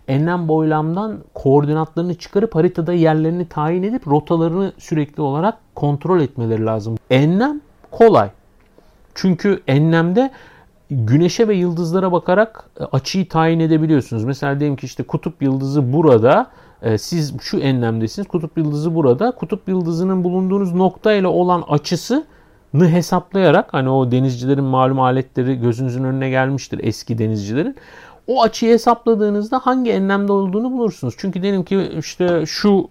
Enlem boylamdan koordinatlarını çıkarıp haritada yerlerini tayin edip rotalarını sürekli olarak kontrol etmeleri lazım. Enlem kolay. Çünkü enlemde güneşe ve yıldızlara bakarak e, açıyı tayin edebiliyorsunuz. Mesela diyelim ki işte kutup yıldızı burada. E, siz şu enlemdesiniz. Kutup yıldızı burada. Kutup yıldızının bulunduğunuz nokta ile olan açısını hesaplayarak hani o denizcilerin malum aletleri gözünüzün önüne gelmiştir eski denizcilerin. O açıyı hesapladığınızda hangi enlemde olduğunu bulursunuz. Çünkü diyelim ki işte şu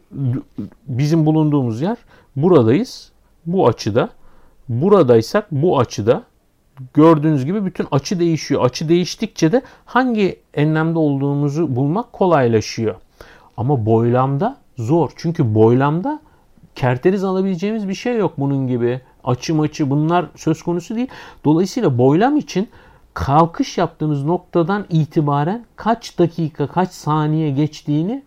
bizim bulunduğumuz yer buradayız. Bu açıda. Buradaysak bu açıda gördüğünüz gibi bütün açı değişiyor. Açı değiştikçe de hangi enlemde olduğumuzu bulmak kolaylaşıyor. Ama boylamda zor. Çünkü boylamda kerteriz alabileceğimiz bir şey yok bunun gibi. Açı maçı bunlar söz konusu değil. Dolayısıyla boylam için kalkış yaptığımız noktadan itibaren kaç dakika, kaç saniye geçtiğini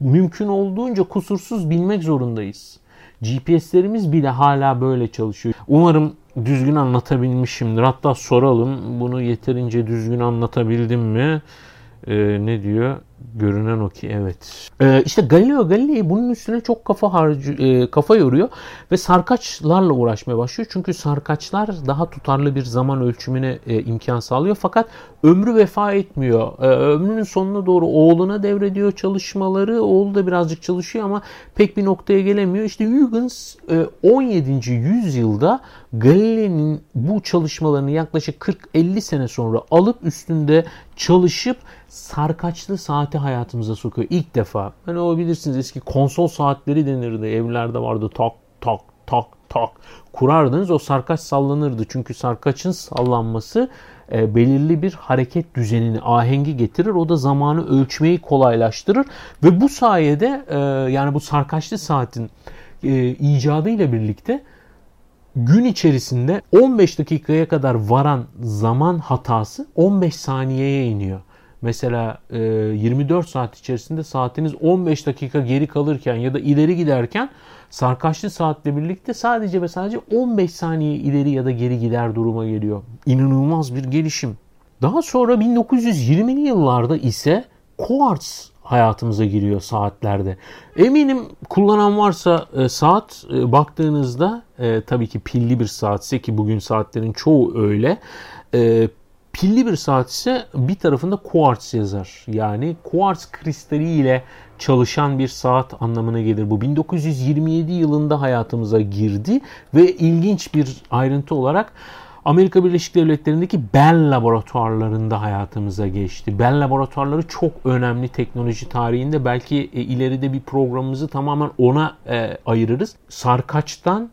mümkün olduğunca kusursuz bilmek zorundayız. GPS'lerimiz bile hala böyle çalışıyor. Umarım düzgün anlatabilmişimdir. Hatta soralım bunu yeterince düzgün anlatabildim mi? Ee, ne diyor? Görünen o ki evet. Ee, işte Galileo Galilei bunun üstüne çok kafa harcı, e, kafa yoruyor ve sarkaçlarla uğraşmaya başlıyor. Çünkü sarkaçlar daha tutarlı bir zaman ölçümüne e, imkan sağlıyor. Fakat ömrü vefa etmiyor. E, ömrünün sonuna doğru oğluna devrediyor çalışmaları. Oğlu da birazcık çalışıyor ama pek bir noktaya gelemiyor. İşte Huygens e, 17. yüzyılda Galileo'nun bu çalışmalarını yaklaşık 40-50 sene sonra alıp üstünde çalışıp sarkaçlı saati hayatımıza sokuyor ilk defa. Hani o bilirsiniz eski konsol saatleri denirdi. Evlerde vardı tak tak tak tak kurardınız o sarkaç sallanırdı. Çünkü sarkaçın sallanması e, belirli bir hareket düzenini, ahengi getirir. O da zamanı ölçmeyi kolaylaştırır ve bu sayede e, yani bu sarkaçlı saatin e, icadı ile birlikte gün içerisinde 15 dakikaya kadar varan zaman hatası 15 saniyeye iniyor. Mesela 24 saat içerisinde saatiniz 15 dakika geri kalırken ya da ileri giderken sarkaçlı saatle birlikte sadece ve sadece 15 saniye ileri ya da geri gider duruma geliyor. İnanılmaz bir gelişim. Daha sonra 1920'li yıllarda ise quartz hayatımıza giriyor saatlerde. Eminim kullanan varsa e, saat e, baktığınızda e, tabii ki pilli bir saatse ki bugün saatlerin çoğu öyle. E, pilli bir saat ise bir tarafında quartz yazar. Yani quartz kristali ile çalışan bir saat anlamına gelir. Bu 1927 yılında hayatımıza girdi ve ilginç bir ayrıntı olarak Amerika Birleşik Devletleri'ndeki Bell laboratuvarlarında hayatımıza geçti. Bell laboratuvarları çok önemli teknoloji tarihinde. Belki e, ileride bir programımızı tamamen ona e, ayırırız. Sarkaç'tan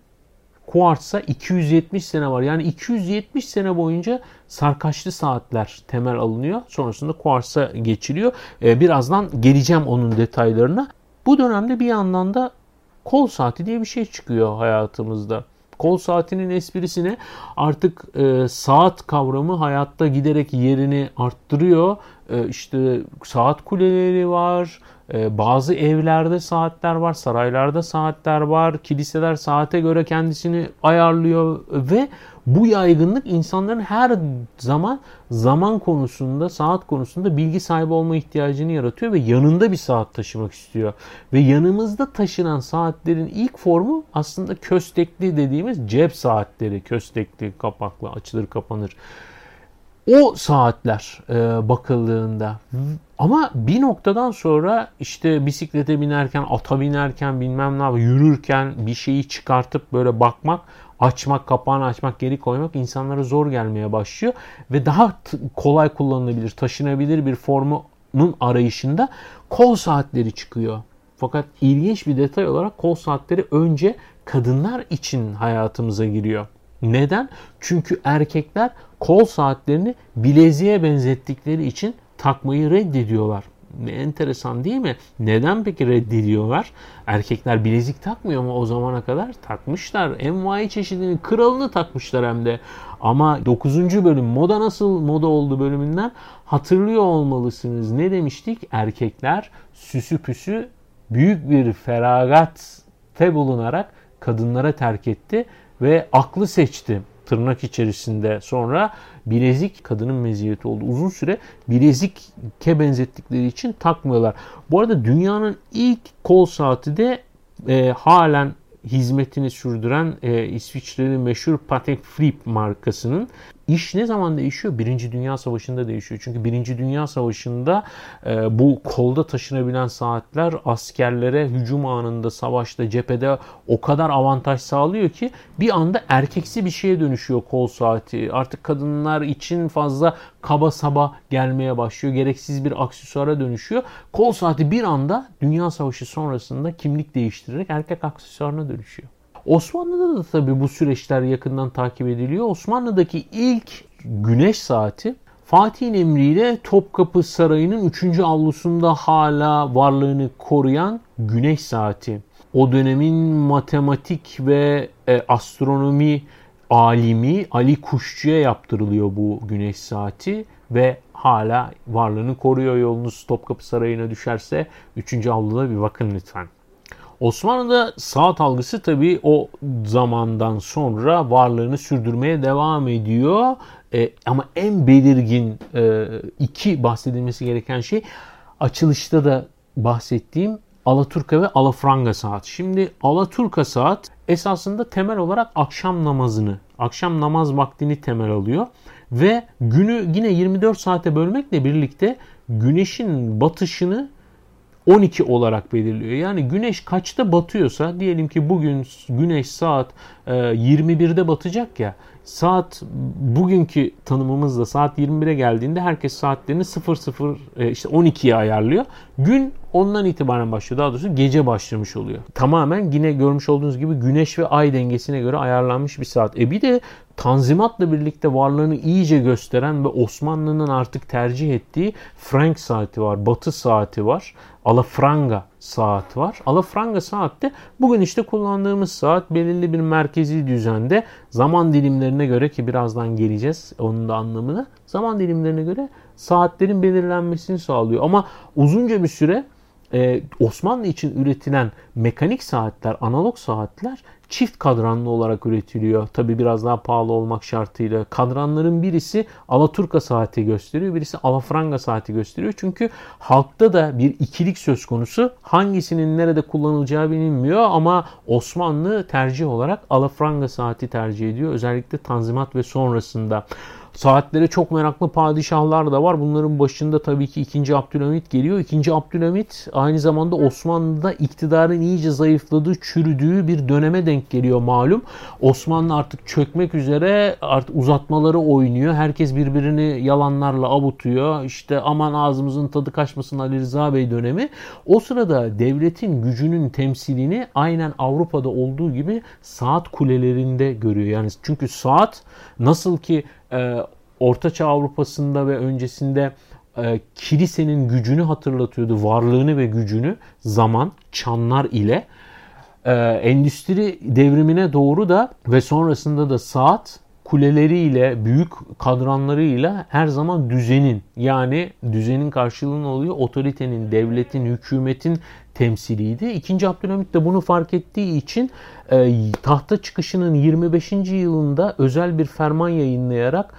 Kuartz'a 270 sene var. Yani 270 sene boyunca sarkaçlı saatler temel alınıyor. Sonrasında Kuartz'a geçiliyor. Ee, birazdan geleceğim onun detaylarına. Bu dönemde bir yandan da kol saati diye bir şey çıkıyor hayatımızda. Kol saatinin esprisine artık e, saat kavramı hayatta giderek yerini arttırıyor. E, işte saat kuleleri var, bazı evlerde saatler var, saraylarda saatler var, kiliseler saate göre kendisini ayarlıyor ve bu yaygınlık insanların her zaman zaman konusunda, saat konusunda bilgi sahibi olma ihtiyacını yaratıyor ve yanında bir saat taşımak istiyor. Ve yanımızda taşınan saatlerin ilk formu aslında köstekli dediğimiz cep saatleri. Köstekli, kapaklı, açılır kapanır. O saatler e, bakıldığında ama bir noktadan sonra işte bisiklete binerken, ata binerken bilmem ne yürürken bir şeyi çıkartıp böyle bakmak, açmak, kapağını açmak, geri koymak insanlara zor gelmeye başlıyor. Ve daha kolay kullanılabilir, taşınabilir bir formunun arayışında kol saatleri çıkıyor. Fakat ilginç bir detay olarak kol saatleri önce kadınlar için hayatımıza giriyor. Neden? Çünkü erkekler kol saatlerini bileziğe benzettikleri için takmayı reddediyorlar. Ne enteresan değil mi? Neden peki reddediyorlar? Erkekler bilezik takmıyor mu o zamana kadar? Takmışlar. Envai çeşidinin kralını takmışlar hem de. Ama 9. bölüm moda nasıl moda oldu bölümünden hatırlıyor olmalısınız. Ne demiştik? Erkekler süsü püsü büyük bir feragatte bulunarak kadınlara terk etti ve aklı seçti tırnak içerisinde sonra bilezik kadının meziyeti oldu. Uzun süre bilezikke benzettikleri için takmıyorlar. Bu arada dünyanın ilk kol saati de e, halen hizmetini sürdüren e, İsviçre'nin meşhur Patek Philippe markasının İş ne zaman değişiyor? Birinci Dünya Savaşı'nda değişiyor. Çünkü Birinci Dünya Savaşı'nda e, bu kolda taşınabilen saatler askerlere hücum anında savaşta cephede o kadar avantaj sağlıyor ki bir anda erkeksi bir şeye dönüşüyor kol saati. Artık kadınlar için fazla kaba saba gelmeye başlıyor. Gereksiz bir aksesuara dönüşüyor. Kol saati bir anda Dünya Savaşı sonrasında kimlik değiştirerek erkek aksesuarına dönüşüyor. Osmanlı'da da tabii bu süreçler yakından takip ediliyor. Osmanlı'daki ilk güneş saati Fatih'in emriyle Topkapı Sarayı'nın 3. avlusunda hala varlığını koruyan güneş saati. O dönemin matematik ve e, astronomi alimi Ali Kuşçu'ya yaptırılıyor bu güneş saati ve hala varlığını koruyor. Yolunuz Topkapı Sarayı'na düşerse 3. avluda bir bakın lütfen. Osmanlı'da saat algısı tabii o zamandan sonra varlığını sürdürmeye devam ediyor. E, ama en belirgin e, iki bahsedilmesi gereken şey açılışta da bahsettiğim Alaturka ve Alafranga saat. Şimdi Alaturka saat esasında temel olarak akşam namazını, akşam namaz vaktini temel alıyor. Ve günü yine 24 saate bölmekle birlikte güneşin batışını 12 olarak belirliyor. Yani güneş kaçta batıyorsa diyelim ki bugün güneş saat 21'de e, batacak ya saat bugünkü tanımımızda saat 21'e geldiğinde herkes saatlerini 00 e, işte 12'ye ayarlıyor. Gün ondan itibaren başlıyor. Daha doğrusu gece başlamış oluyor. Tamamen yine görmüş olduğunuz gibi güneş ve ay dengesine göre ayarlanmış bir saat. E bir de Tanzimat'la birlikte varlığını iyice gösteren ve Osmanlı'nın artık tercih ettiği Frank saati var, Batı saati var, Alafranga saat var. Alafranga saatte bugün işte kullandığımız saat belirli bir merkezi düzende zaman dilimlerine göre ki birazdan geleceğiz onun da anlamını zaman dilimlerine göre saatlerin belirlenmesini sağlıyor. Ama uzunca bir süre e, Osmanlı için üretilen mekanik saatler, analog saatler çift kadranlı olarak üretiliyor. Tabi biraz daha pahalı olmak şartıyla. Kadranların birisi Alaturka saati gösteriyor, birisi Alafranga saati gösteriyor. Çünkü halkta da bir ikilik söz konusu. Hangisinin nerede kullanılacağı bilinmiyor ama Osmanlı tercih olarak Alafranga saati tercih ediyor. Özellikle Tanzimat ve sonrasında. Saatlere çok meraklı padişahlar da var. Bunların başında tabii ki 2. Abdülhamit geliyor. 2. Abdülhamit aynı zamanda Osmanlı'da iktidarın iyice zayıfladığı, çürüdüğü bir döneme denk geliyor malum. Osmanlı artık çökmek üzere artık uzatmaları oynuyor. Herkes birbirini yalanlarla avutuyor. İşte aman ağzımızın tadı kaçmasın Ali Rıza Bey dönemi. O sırada devletin gücünün temsilini aynen Avrupa'da olduğu gibi saat kulelerinde görüyor. Yani çünkü saat nasıl ki e, Ortaçağ Avrupa'sında ve öncesinde e, kilisenin gücünü hatırlatıyordu. Varlığını ve gücünü zaman, çanlar ile. E, endüstri devrimine doğru da ve sonrasında da saat kuleleriyle, büyük kadranlarıyla her zaman düzenin yani düzenin karşılığını oluyor. Otoritenin, devletin, hükümetin temsiliydi. İkinci Abdülhamit de bunu fark ettiği için e, tahta çıkışının 25. yılında özel bir ferman yayınlayarak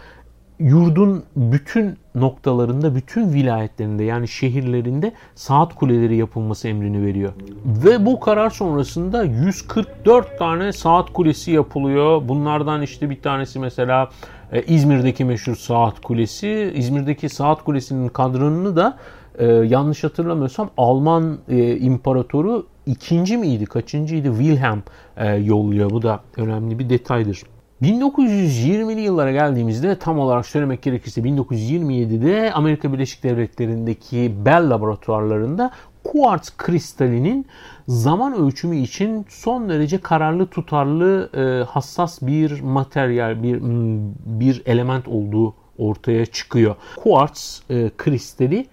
yurdun bütün noktalarında, bütün vilayetlerinde yani şehirlerinde saat kuleleri yapılması emrini veriyor. Ve bu karar sonrasında 144 tane saat kulesi yapılıyor. Bunlardan işte bir tanesi mesela e, İzmir'deki meşhur saat kulesi. İzmir'deki saat kulesinin kadranını da e, yanlış hatırlamıyorsam Alman e, imparatoru ikinci miydi, kaçıncıydı? Wilhelm e, yolluyor. Bu da önemli bir detaydır. 1920'li yıllara geldiğimizde tam olarak söylemek gerekirse 1927'de Amerika Birleşik Devletleri'ndeki Bell laboratuvarlarında kuartz kristalinin zaman ölçümü için son derece kararlı, tutarlı, e, hassas bir materyal, bir bir element olduğu ortaya çıkıyor. Kuartz e, kristali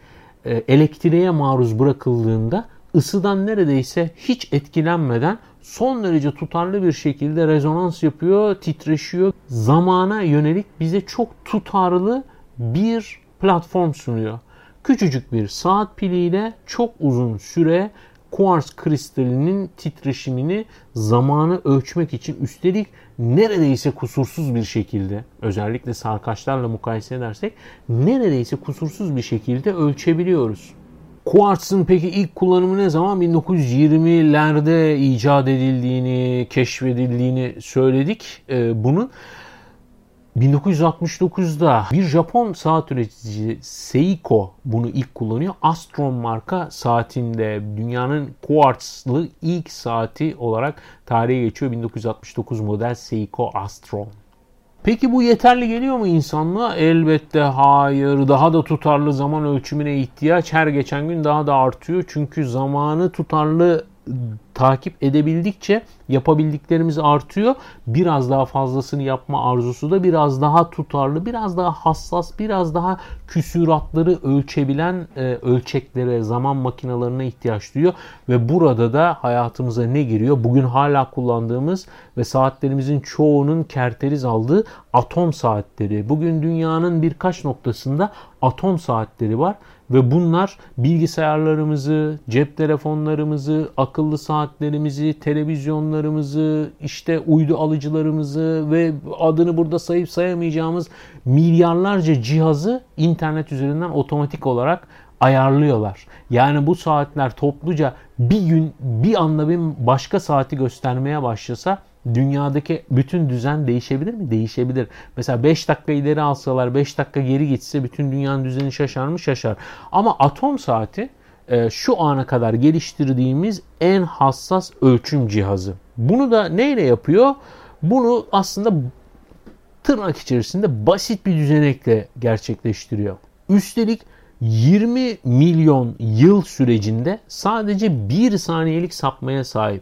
elektriğe maruz bırakıldığında ısıdan neredeyse hiç etkilenmeden son derece tutarlı bir şekilde rezonans yapıyor, titreşiyor. Zamana yönelik bize çok tutarlı bir platform sunuyor. Küçücük bir saat piliyle çok uzun süre kuars kristalinin titreşimini zamanı ölçmek için üstelik neredeyse kusursuz bir şekilde özellikle sarkaçlarla mukayese edersek neredeyse kusursuz bir şekilde ölçebiliyoruz. Kuartz'ın peki ilk kullanımı ne zaman? 1920'lerde icat edildiğini, keşfedildiğini söyledik. Ee, bunun 1969'da bir Japon saat üreticisi Seiko bunu ilk kullanıyor. Astron marka saatinde dünyanın kuartzlı ilk saati olarak tarihe geçiyor. 1969 model Seiko Astron. Peki bu yeterli geliyor mu insanlığa? Elbette hayır. Daha da tutarlı zaman ölçümüne ihtiyaç her geçen gün daha da artıyor. Çünkü zamanı tutarlı takip edebildikçe yapabildiklerimiz artıyor. Biraz daha fazlasını yapma arzusu da biraz daha tutarlı, biraz daha hassas, biraz daha küsuratları ölçebilen e, ölçeklere, zaman makinalarına ihtiyaç duyuyor. Ve burada da hayatımıza ne giriyor? Bugün hala kullandığımız ve saatlerimizin çoğunun kerteriz aldığı atom saatleri. Bugün dünyanın birkaç noktasında atom saatleri var ve bunlar bilgisayarlarımızı, cep telefonlarımızı, akıllı saatlerimizi, televizyonlarımızı, işte uydu alıcılarımızı ve adını burada sayıp sayamayacağımız milyarlarca cihazı internet üzerinden otomatik olarak ayarlıyorlar. Yani bu saatler topluca bir gün bir anda bir başka saati göstermeye başlasa dünyadaki bütün düzen değişebilir mi? Değişebilir. Mesela 5 dakika ileri alsalar 5 dakika geri gitse bütün dünyanın düzeni şaşar mı? Şaşar. Ama atom saati e, şu ana kadar geliştirdiğimiz en hassas ölçüm cihazı. Bunu da neyle yapıyor? Bunu aslında tırnak içerisinde basit bir düzenekle gerçekleştiriyor. Üstelik 20 milyon yıl sürecinde sadece 1 saniyelik sapmaya sahip.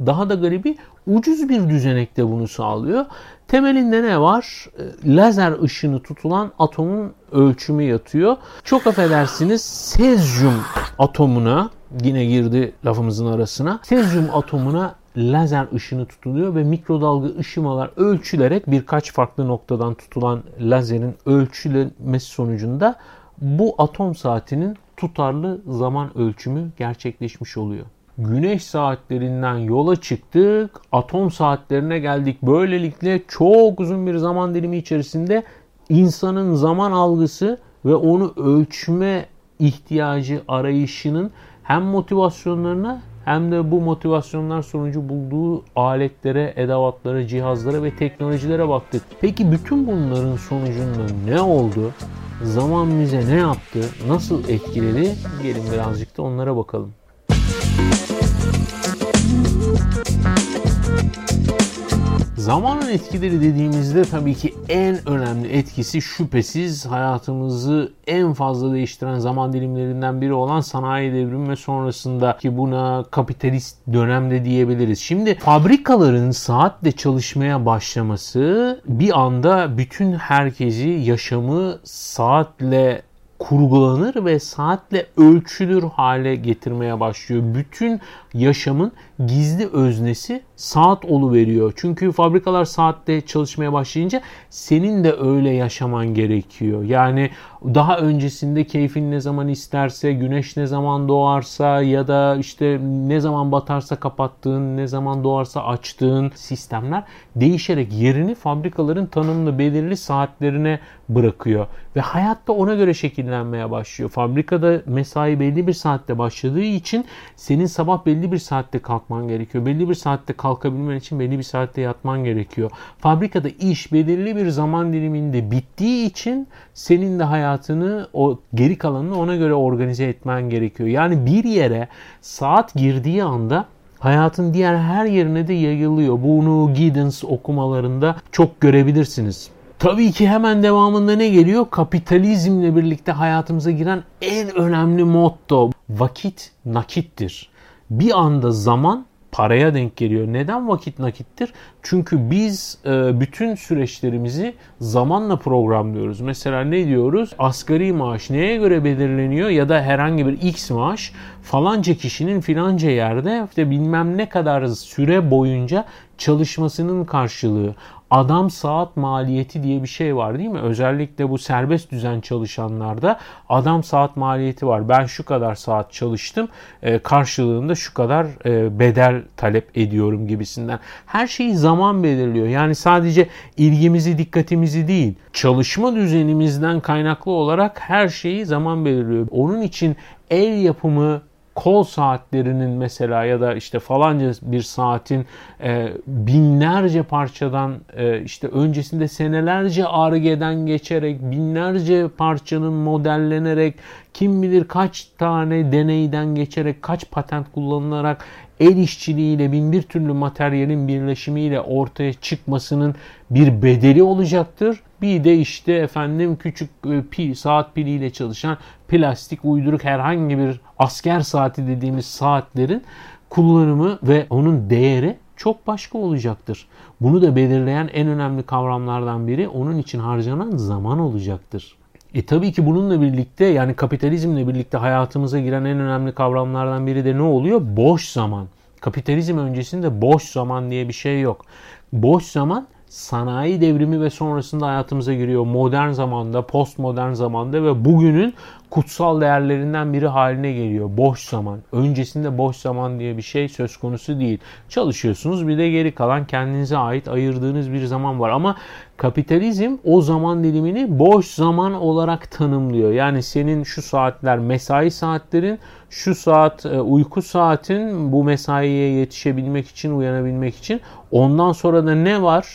Daha da garibi ucuz bir düzenekte bunu sağlıyor. Temelinde ne var? E, lazer ışını tutulan atomun ölçümü yatıyor. Çok affedersiniz sezyum atomuna yine girdi lafımızın arasına. Sezyum atomuna lazer ışını tutuluyor ve mikrodalga ışımalar ölçülerek birkaç farklı noktadan tutulan lazerin ölçülenmesi sonucunda bu atom saatinin tutarlı zaman ölçümü gerçekleşmiş oluyor güneş saatlerinden yola çıktık, atom saatlerine geldik. Böylelikle çok uzun bir zaman dilimi içerisinde insanın zaman algısı ve onu ölçme ihtiyacı arayışının hem motivasyonlarına hem de bu motivasyonlar sonucu bulduğu aletlere, edevatlara, cihazlara ve teknolojilere baktık. Peki bütün bunların sonucunda ne oldu? Zaman bize ne yaptı? Nasıl etkiledi? Gelin birazcık da onlara bakalım. Zamanın etkileri dediğimizde tabii ki en önemli etkisi şüphesiz hayatımızı en fazla değiştiren zaman dilimlerinden biri olan sanayi devrimi ve sonrasında ki buna kapitalist dönemde diyebiliriz. Şimdi fabrikaların saatle çalışmaya başlaması bir anda bütün herkesi yaşamı saatle kurgulanır ve saatle ölçülür hale getirmeye başlıyor. Bütün yaşamın gizli öznesi saat olu veriyor. Çünkü fabrikalar saatte çalışmaya başlayınca senin de öyle yaşaman gerekiyor. Yani daha öncesinde keyfin ne zaman isterse, güneş ne zaman doğarsa ya da işte ne zaman batarsa kapattığın, ne zaman doğarsa açtığın sistemler değişerek yerini fabrikaların tanımlı belirli saatlerine bırakıyor. Ve hayatta ona göre şekillenmeye başlıyor. Fabrikada mesai belli bir saatte başladığı için senin sabah belli bir saatte kalkman gerekiyor. Belli bir saatte kalkabilmen için belli bir saatte yatman gerekiyor. Fabrikada iş belirli bir zaman diliminde bittiği için senin de hayatını o geri kalanını ona göre organize etmen gerekiyor. Yani bir yere saat girdiği anda hayatın diğer her yerine de yayılıyor. Bunu Giddens okumalarında çok görebilirsiniz. Tabii ki hemen devamında ne geliyor? Kapitalizmle birlikte hayatımıza giren en önemli motto vakit nakittir. Bir anda zaman paraya denk geliyor. Neden vakit nakittir? Çünkü biz e, bütün süreçlerimizi zamanla programlıyoruz. Mesela ne diyoruz? Asgari maaş neye göre belirleniyor ya da herhangi bir X maaş falanca kişinin filanca yerde işte bilmem ne kadar süre boyunca çalışmasının karşılığı adam saat maliyeti diye bir şey var değil mi? Özellikle bu serbest düzen çalışanlarda adam saat maliyeti var. Ben şu kadar saat çalıştım e, karşılığında şu kadar e, bedel talep ediyorum gibisinden. Her şeyi zaman belirliyor. Yani sadece ilgimizi, dikkatimizi değil, çalışma düzenimizden kaynaklı olarak her şeyi zaman belirliyor. Onun için el yapımı kol saatlerinin mesela ya da işte falanca bir saatin e, binlerce parçadan e, işte öncesinde senelerce argeden geçerek binlerce parçanın modellenerek kim bilir kaç tane deneyden geçerek kaç patent kullanılarak el işçiliğiyle bin bir türlü materyalin birleşimiyle ortaya çıkmasının bir bedeli olacaktır. Bir de işte efendim küçük e, pil, saat piliyle çalışan plastik uyduruk herhangi bir asker saati dediğimiz saatlerin kullanımı ve onun değeri çok başka olacaktır. Bunu da belirleyen en önemli kavramlardan biri onun için harcanan zaman olacaktır. E tabii ki bununla birlikte yani kapitalizmle birlikte hayatımıza giren en önemli kavramlardan biri de ne oluyor? Boş zaman. Kapitalizm öncesinde boş zaman diye bir şey yok. Boş zaman sanayi devrimi ve sonrasında hayatımıza giriyor. Modern zamanda, postmodern zamanda ve bugünün kutsal değerlerinden biri haline geliyor. Boş zaman. Öncesinde boş zaman diye bir şey söz konusu değil. Çalışıyorsunuz bir de geri kalan kendinize ait ayırdığınız bir zaman var. Ama kapitalizm o zaman dilimini boş zaman olarak tanımlıyor. Yani senin şu saatler mesai saatlerin, şu saat e, uyku saatin bu mesaiye yetişebilmek için, uyanabilmek için. Ondan sonra da ne var?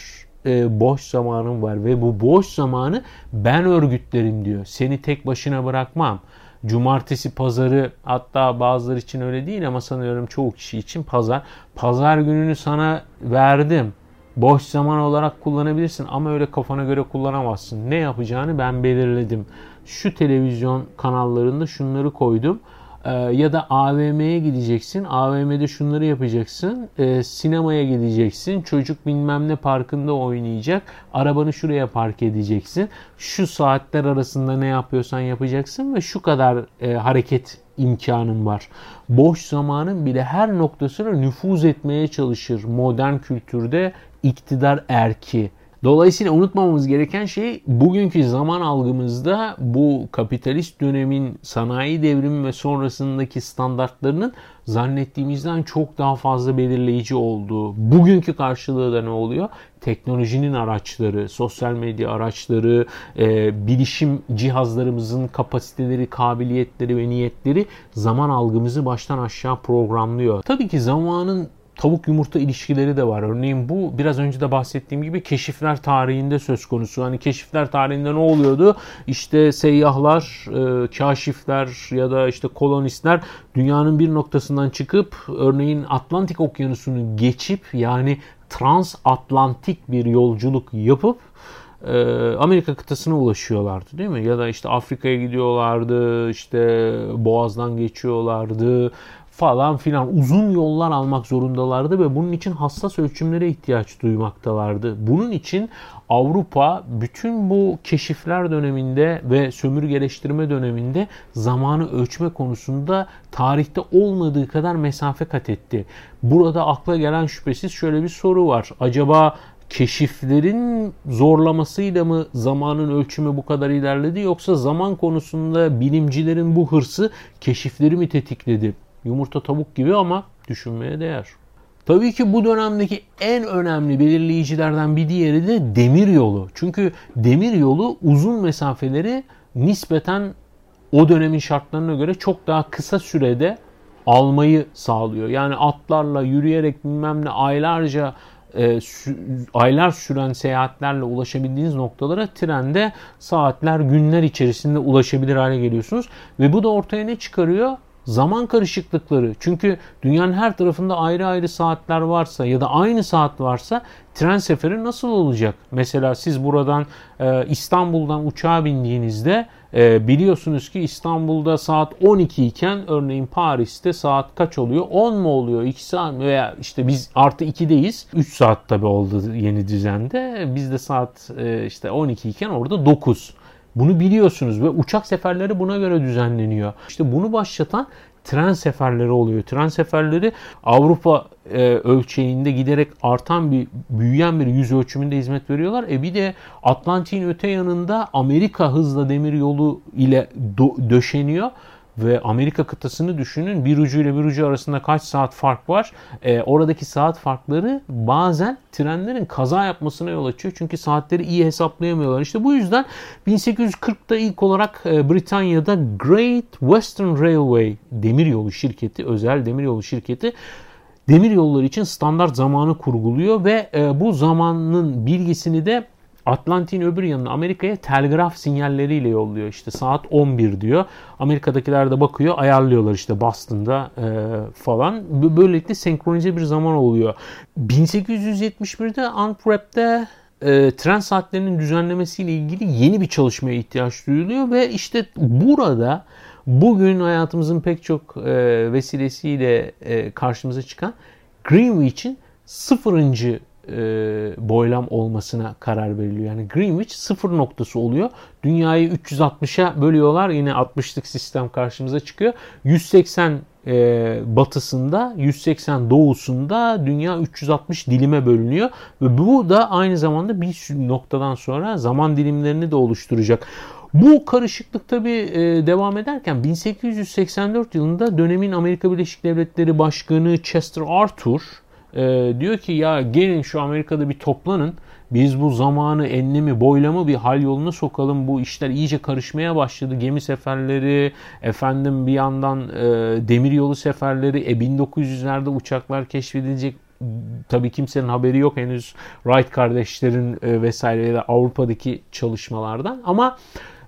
E, boş zamanım var ve bu boş zamanı ben örgütlerim diyor. Seni tek başına bırakmam. Cumartesi, pazarı hatta bazıları için öyle değil ama sanıyorum çoğu kişi için pazar. Pazar gününü sana verdim. Boş zaman olarak kullanabilirsin ama öyle kafana göre kullanamazsın. Ne yapacağını ben belirledim. Şu televizyon kanallarında şunları koydum ee, ya da AVM'ye gideceksin. AVM'de şunları yapacaksın. E, sinemaya gideceksin. Çocuk bilmem ne parkında oynayacak. Arabanı şuraya park edeceksin. Şu saatler arasında ne yapıyorsan yapacaksın ve şu kadar e, hareket imkanın var. Boş zamanın bile her noktasına nüfuz etmeye çalışır modern kültürde iktidar erki. Dolayısıyla unutmamamız gereken şey bugünkü zaman algımızda bu kapitalist dönemin sanayi devrimi ve sonrasındaki standartlarının zannettiğimizden çok daha fazla belirleyici olduğu. Bugünkü karşılığı da ne oluyor? Teknolojinin araçları, sosyal medya araçları, e, bilişim cihazlarımızın kapasiteleri, kabiliyetleri ve niyetleri zaman algımızı baştan aşağı programlıyor. Tabii ki zamanın tavuk yumurta ilişkileri de var. Örneğin bu biraz önce de bahsettiğim gibi keşifler tarihinde söz konusu. Hani keşifler tarihinde ne oluyordu? İşte seyyahlar, e, kaşifler ya da işte kolonistler dünyanın bir noktasından çıkıp örneğin Atlantik Okyanusu'nu geçip yani transatlantik bir yolculuk yapıp e, Amerika kıtasına ulaşıyorlardı değil mi? Ya da işte Afrika'ya gidiyorlardı, işte Boğaz'dan geçiyorlardı, falan filan uzun yollar almak zorundalardı ve bunun için hassas ölçümlere ihtiyaç duymaktalardı. Bunun için Avrupa bütün bu keşifler döneminde ve sömürgeleştirme döneminde zamanı ölçme konusunda tarihte olmadığı kadar mesafe kat etti. Burada akla gelen şüphesiz şöyle bir soru var. Acaba keşiflerin zorlamasıyla mı zamanın ölçümü bu kadar ilerledi yoksa zaman konusunda bilimcilerin bu hırsı keşifleri mi tetikledi? Yumurta tavuk gibi ama düşünmeye değer. Tabii ki bu dönemdeki en önemli belirleyicilerden bir diğeri de demir yolu. Çünkü demir yolu uzun mesafeleri nispeten o dönemin şartlarına göre çok daha kısa sürede almayı sağlıyor. Yani atlarla yürüyerek bilmem ne aylarca e, sü, aylar süren seyahatlerle ulaşabildiğiniz noktalara trende saatler günler içerisinde ulaşabilir hale geliyorsunuz. Ve bu da ortaya ne çıkarıyor? Zaman karışıklıkları. Çünkü dünyanın her tarafında ayrı ayrı saatler varsa ya da aynı saat varsa tren seferi nasıl olacak? Mesela siz buradan e, İstanbul'dan uçağa bindiğinizde e, biliyorsunuz ki İstanbul'da saat 12 iken örneğin Paris'te saat kaç oluyor? 10 mu oluyor? 2 saat mi? Veya işte biz artı 2'deyiz. 3 saat tabi oldu yeni düzende. Bizde saat e, işte 12 iken orada 9. Bunu biliyorsunuz ve uçak seferleri buna göre düzenleniyor. İşte bunu başlatan tren seferleri oluyor. Tren seferleri Avrupa e, ölçeğinde giderek artan bir büyüyen bir yüz ölçümünde hizmet veriyorlar. E bir de Atlantik'in öte yanında Amerika hızla demir yolu ile döşeniyor ve Amerika kıtasını düşünün bir ucu ile bir ucu arasında kaç saat fark var. E, oradaki saat farkları bazen trenlerin kaza yapmasına yol açıyor. Çünkü saatleri iyi hesaplayamıyorlar. İşte bu yüzden 1840'da ilk olarak e, Britanya'da Great Western Railway demiryolu şirketi, özel demiryolu şirketi demir yolları için standart zamanı kurguluyor ve e, bu zamanın bilgisini de Atlantik'in öbür yanına Amerika'ya telgraf sinyalleriyle yolluyor. İşte saat 11 diyor. Amerika'dakiler de bakıyor ayarlıyorlar işte Boston'da e, falan. Böylelikle senkronize bir zaman oluyor. 1871'de Antwerp'te e, tren saatlerinin düzenlemesiyle ilgili yeni bir çalışmaya ihtiyaç duyuluyor ve işte burada bugün hayatımızın pek çok e, vesilesiyle e, karşımıza çıkan Greenwich'in sıfırıncı e, boylam olmasına karar veriliyor. Yani Greenwich sıfır noktası oluyor. Dünyayı 360'a bölüyorlar. Yine 60'lık sistem karşımıza çıkıyor. 180 e, batısında, 180 doğusunda dünya 360 dilime bölünüyor. Ve bu da aynı zamanda bir noktadan sonra zaman dilimlerini de oluşturacak. Bu karışıklık tabi e, devam ederken 1884 yılında dönemin Amerika Birleşik Devletleri Başkanı Chester Arthur e, diyor ki ya gelin şu Amerika'da bir toplanın. Biz bu zamanı, enlemi, boylamı bir hal yoluna sokalım. Bu işler iyice karışmaya başladı. Gemi seferleri, efendim bir yandan e, demir seferleri, e, 1900'lerde uçaklar keşfedilecek tabii kimsenin haberi yok henüz Wright kardeşlerin e, vesaire ya da Avrupa'daki çalışmalardan ama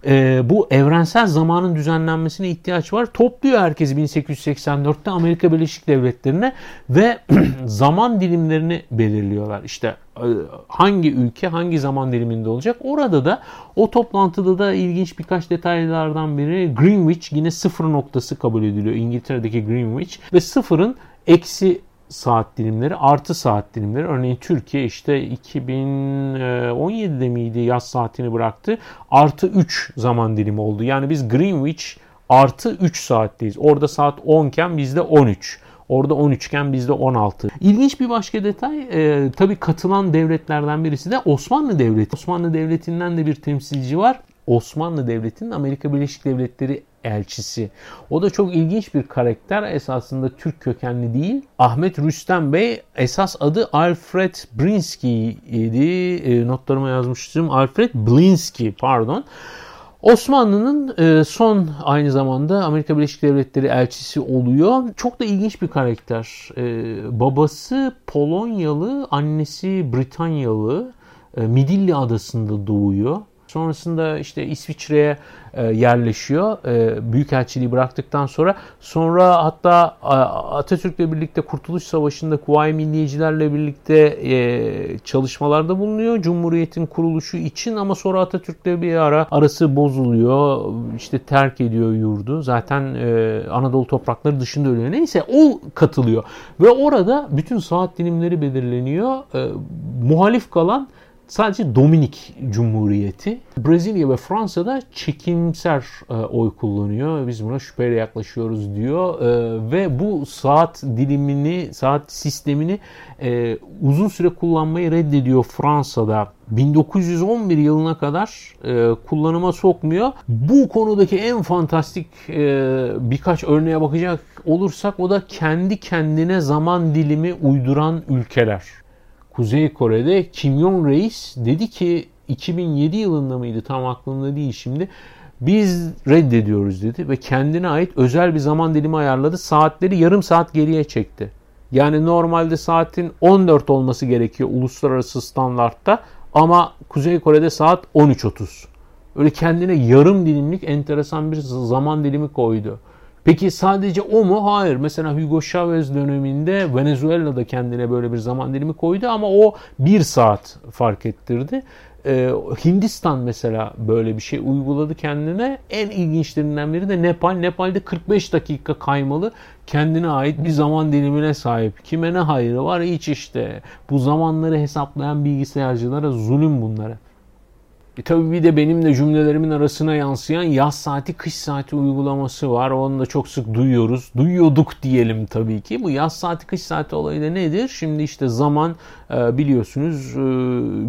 e, bu evrensel zamanın düzenlenmesine ihtiyaç var. Topluyor herkesi 1884'te Amerika Birleşik Devletleri'ne ve zaman dilimlerini belirliyorlar. İşte e, hangi ülke hangi zaman diliminde olacak. Orada da o toplantıda da ilginç birkaç detaylardan biri Greenwich yine sıfır noktası kabul ediliyor. İngiltere'deki Greenwich ve sıfırın eksi saat dilimleri artı saat dilimleri. Örneğin Türkiye işte 2017'de miydi yaz saatini bıraktı. Artı 3 zaman dilimi oldu. Yani biz Greenwich artı 3 saatteyiz. Orada saat 10 iken bizde 13. Orada 13 iken bizde 16. İlginç bir başka detay e, tabii katılan devletlerden birisi de Osmanlı Devleti. Osmanlı Devleti'nden de bir temsilci var. Osmanlı Devleti'nin Amerika Birleşik Devletleri elçisi. O da çok ilginç bir karakter. Esasında Türk kökenli değil. Ahmet Rüstem Bey esas adı Alfred Brinsky idi. E, notlarıma yazmıştım. Alfred Blinsky pardon. Osmanlı'nın e, son aynı zamanda Amerika Birleşik Devletleri elçisi oluyor. Çok da ilginç bir karakter. E, babası Polonyalı, annesi Britanyalı. Midilli adasında doğuyor. Sonrasında işte İsviçre'ye e, yerleşiyor. E, Büyükelçiliği bıraktıktan sonra. Sonra hatta Atatürk'le birlikte Kurtuluş Savaşı'nda Kuvayi Milliyecilerle birlikte e, çalışmalarda bulunuyor. Cumhuriyet'in kuruluşu için ama sonra Atatürk'le bir ara arası bozuluyor. İşte terk ediyor yurdu. Zaten Anadolu toprakları dışında ölüyor. Neyse o katılıyor. Ve orada bütün saat dilimleri belirleniyor. Muhalif kalan Sadece Dominik Cumhuriyeti. Brezilya ve Fransa'da çekimser e, oy kullanıyor. Biz buna şüpheyle yaklaşıyoruz diyor. E, ve bu saat dilimini, saat sistemini e, uzun süre kullanmayı reddediyor Fransa'da. 1911 yılına kadar kullanıma sokmuyor. Bu konudaki en fantastik birkaç örneğe bakacak olursak o da kendi kendine zaman dilimi uyduran ülkeler. Kuzey Kore'de Kim Jong Reis dedi ki 2007 yılında mıydı tam aklımda değil şimdi. Biz reddediyoruz dedi ve kendine ait özel bir zaman dilimi ayarladı. Saatleri yarım saat geriye çekti. Yani normalde saatin 14 olması gerekiyor uluslararası standartta ama Kuzey Kore'de saat 13.30. Öyle kendine yarım dilimlik enteresan bir zaman dilimi koydu. Peki sadece o mu? Hayır. Mesela Hugo Chavez döneminde Venezuela'da kendine böyle bir zaman dilimi koydu ama o bir saat fark ettirdi. Ee, Hindistan mesela böyle bir şey uyguladı kendine. En ilginçlerinden biri de Nepal. Nepal'de 45 dakika kaymalı kendine ait bir zaman dilimine sahip. Kime ne hayrı var? Hiç işte. Bu zamanları hesaplayan bilgisayarcılara zulüm bunlara. E tabii bir de benim de cümlelerimin arasına yansıyan yaz saati kış saati uygulaması var. Onu da çok sık duyuyoruz. Duyuyorduk diyelim tabii ki. Bu yaz saati kış saati olayı da nedir? Şimdi işte zaman e, biliyorsunuz e,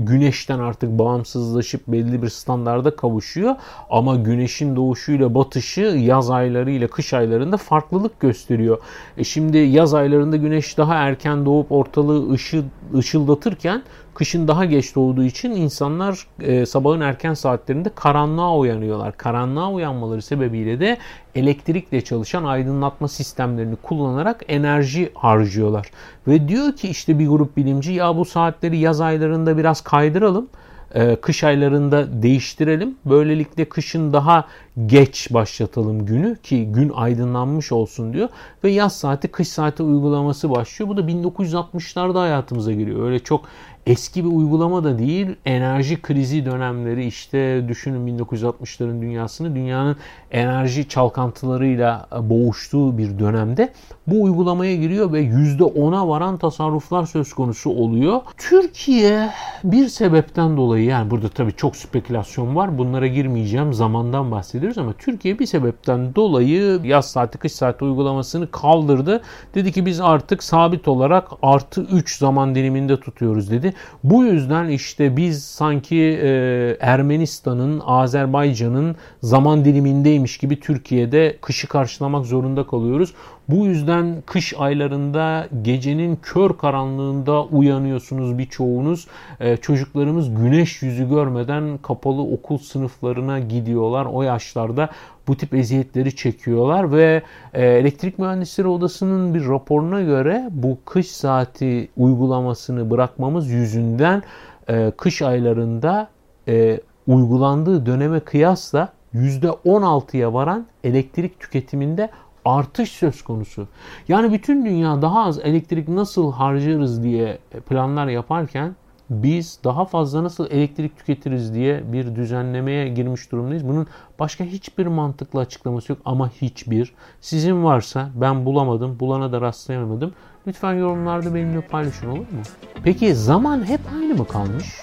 güneşten artık bağımsızlaşıp belli bir standarda kavuşuyor. Ama güneşin doğuşuyla batışı yaz ayları ile kış aylarında farklılık gösteriyor. E şimdi yaz aylarında güneş daha erken doğup ortalığı ışıl, ışıldatırken Kışın daha geç doğduğu için insanlar e, sabahın erken saatlerinde karanlığa uyanıyorlar. Karanlığa uyanmaları sebebiyle de elektrikle çalışan aydınlatma sistemlerini kullanarak enerji harcıyorlar. Ve diyor ki işte bir grup bilimci ya bu saatleri yaz aylarında biraz kaydıralım e, kış aylarında değiştirelim. Böylelikle kışın daha geç başlatalım günü ki gün aydınlanmış olsun diyor. Ve yaz saati kış saati uygulaması başlıyor. Bu da 1960'larda hayatımıza giriyor. Öyle çok eski bir uygulama da değil. Enerji krizi dönemleri işte düşünün 1960'ların dünyasını dünyanın enerji çalkantılarıyla boğuştuğu bir dönemde bu uygulamaya giriyor ve %10'a varan tasarruflar söz konusu oluyor. Türkiye bir sebepten dolayı yani burada tabii çok spekülasyon var. Bunlara girmeyeceğim. Zamandan bahsediyoruz ama Türkiye bir sebepten dolayı yaz saati kış saati uygulamasını kaldırdı. Dedi ki biz artık sabit olarak artı 3 zaman diliminde tutuyoruz dedi. Bu yüzden işte biz sanki e, Ermenistan'ın, Azerbaycan'ın zaman dilimindeymiş gibi Türkiye'de kışı karşılamak zorunda kalıyoruz. Bu yüzden kış aylarında gecenin kör karanlığında uyanıyorsunuz birçoğunuz. Ee, çocuklarımız güneş yüzü görmeden kapalı okul sınıflarına gidiyorlar. O yaşlarda bu tip eziyetleri çekiyorlar ve e, Elektrik Mühendisleri Odası'nın bir raporuna göre bu kış saati uygulamasını bırakmamız yüzünden e, kış aylarında e, uygulandığı döneme kıyasla %16'ya varan elektrik tüketiminde artış söz konusu. Yani bütün dünya daha az elektrik nasıl harcarız diye planlar yaparken biz daha fazla nasıl elektrik tüketiriz diye bir düzenlemeye girmiş durumdayız. Bunun başka hiçbir mantıklı açıklaması yok ama hiçbir. Sizin varsa ben bulamadım, bulana da rastlayamadım. Lütfen yorumlarda benimle paylaşın olur mu? Peki zaman hep aynı mı kalmış?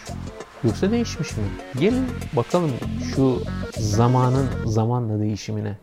Yoksa değişmiş mi? Gelin bakalım şu zamanın zamanla değişimine.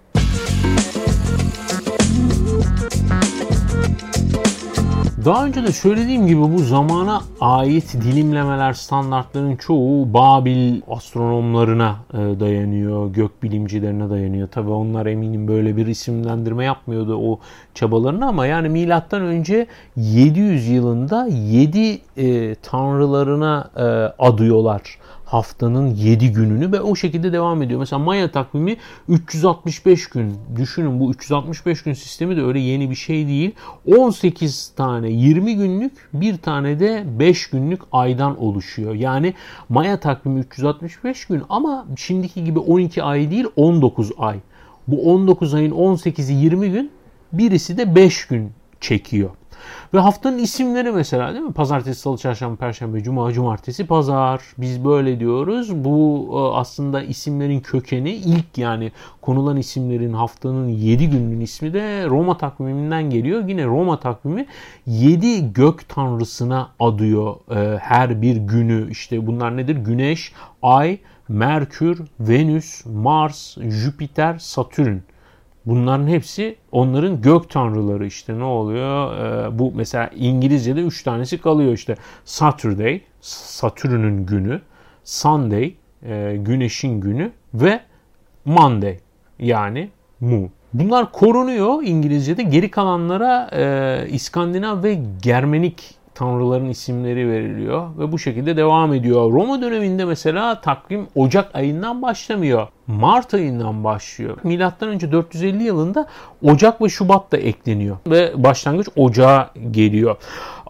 Daha önce de söylediğim gibi bu zamana ait dilimlemeler standartların çoğu Babil astronomlarına e, dayanıyor, gökbilimcilerine dayanıyor. Tabi onlar eminim böyle bir isimlendirme yapmıyordu o çabalarını ama yani milattan önce 700 yılında 7 e, tanrılarına e, adıyorlar haftanın 7 gününü ve o şekilde devam ediyor. Mesela Maya takvimi 365 gün. Düşünün bu 365 gün sistemi de öyle yeni bir şey değil. 18 tane 20 günlük bir tane de 5 günlük aydan oluşuyor. Yani Maya takvimi 365 gün ama şimdiki gibi 12 ay değil 19 ay. Bu 19 ayın 18'i 20 gün birisi de 5 gün çekiyor. Ve haftanın isimleri mesela değil mi? Pazartesi, salı, çarşamba, perşembe, cuma, cumartesi, pazar. Biz böyle diyoruz. Bu e, aslında isimlerin kökeni ilk yani konulan isimlerin haftanın 7 gününün ismi de Roma takviminden geliyor. Yine Roma takvimi 7 gök tanrısına adıyor e, her bir günü. İşte bunlar nedir? Güneş, Ay, Merkür, Venüs, Mars, Jüpiter, Satürn. Bunların hepsi onların gök tanrıları işte ne oluyor? Ee, bu mesela İngilizce'de üç tanesi kalıyor işte. Saturday, Satürn'ün günü. Sunday, e, güneşin günü ve Monday yani Moon. Bunlar korunuyor İngilizce'de. Geri kalanlara e, İskandinav ve Germenik tanrıların isimleri veriliyor ve bu şekilde devam ediyor. Roma döneminde mesela takvim Ocak ayından başlamıyor. Mart ayından başlıyor. Milattan önce 450 yılında Ocak ve Şubat da ekleniyor ve başlangıç Ocağa geliyor.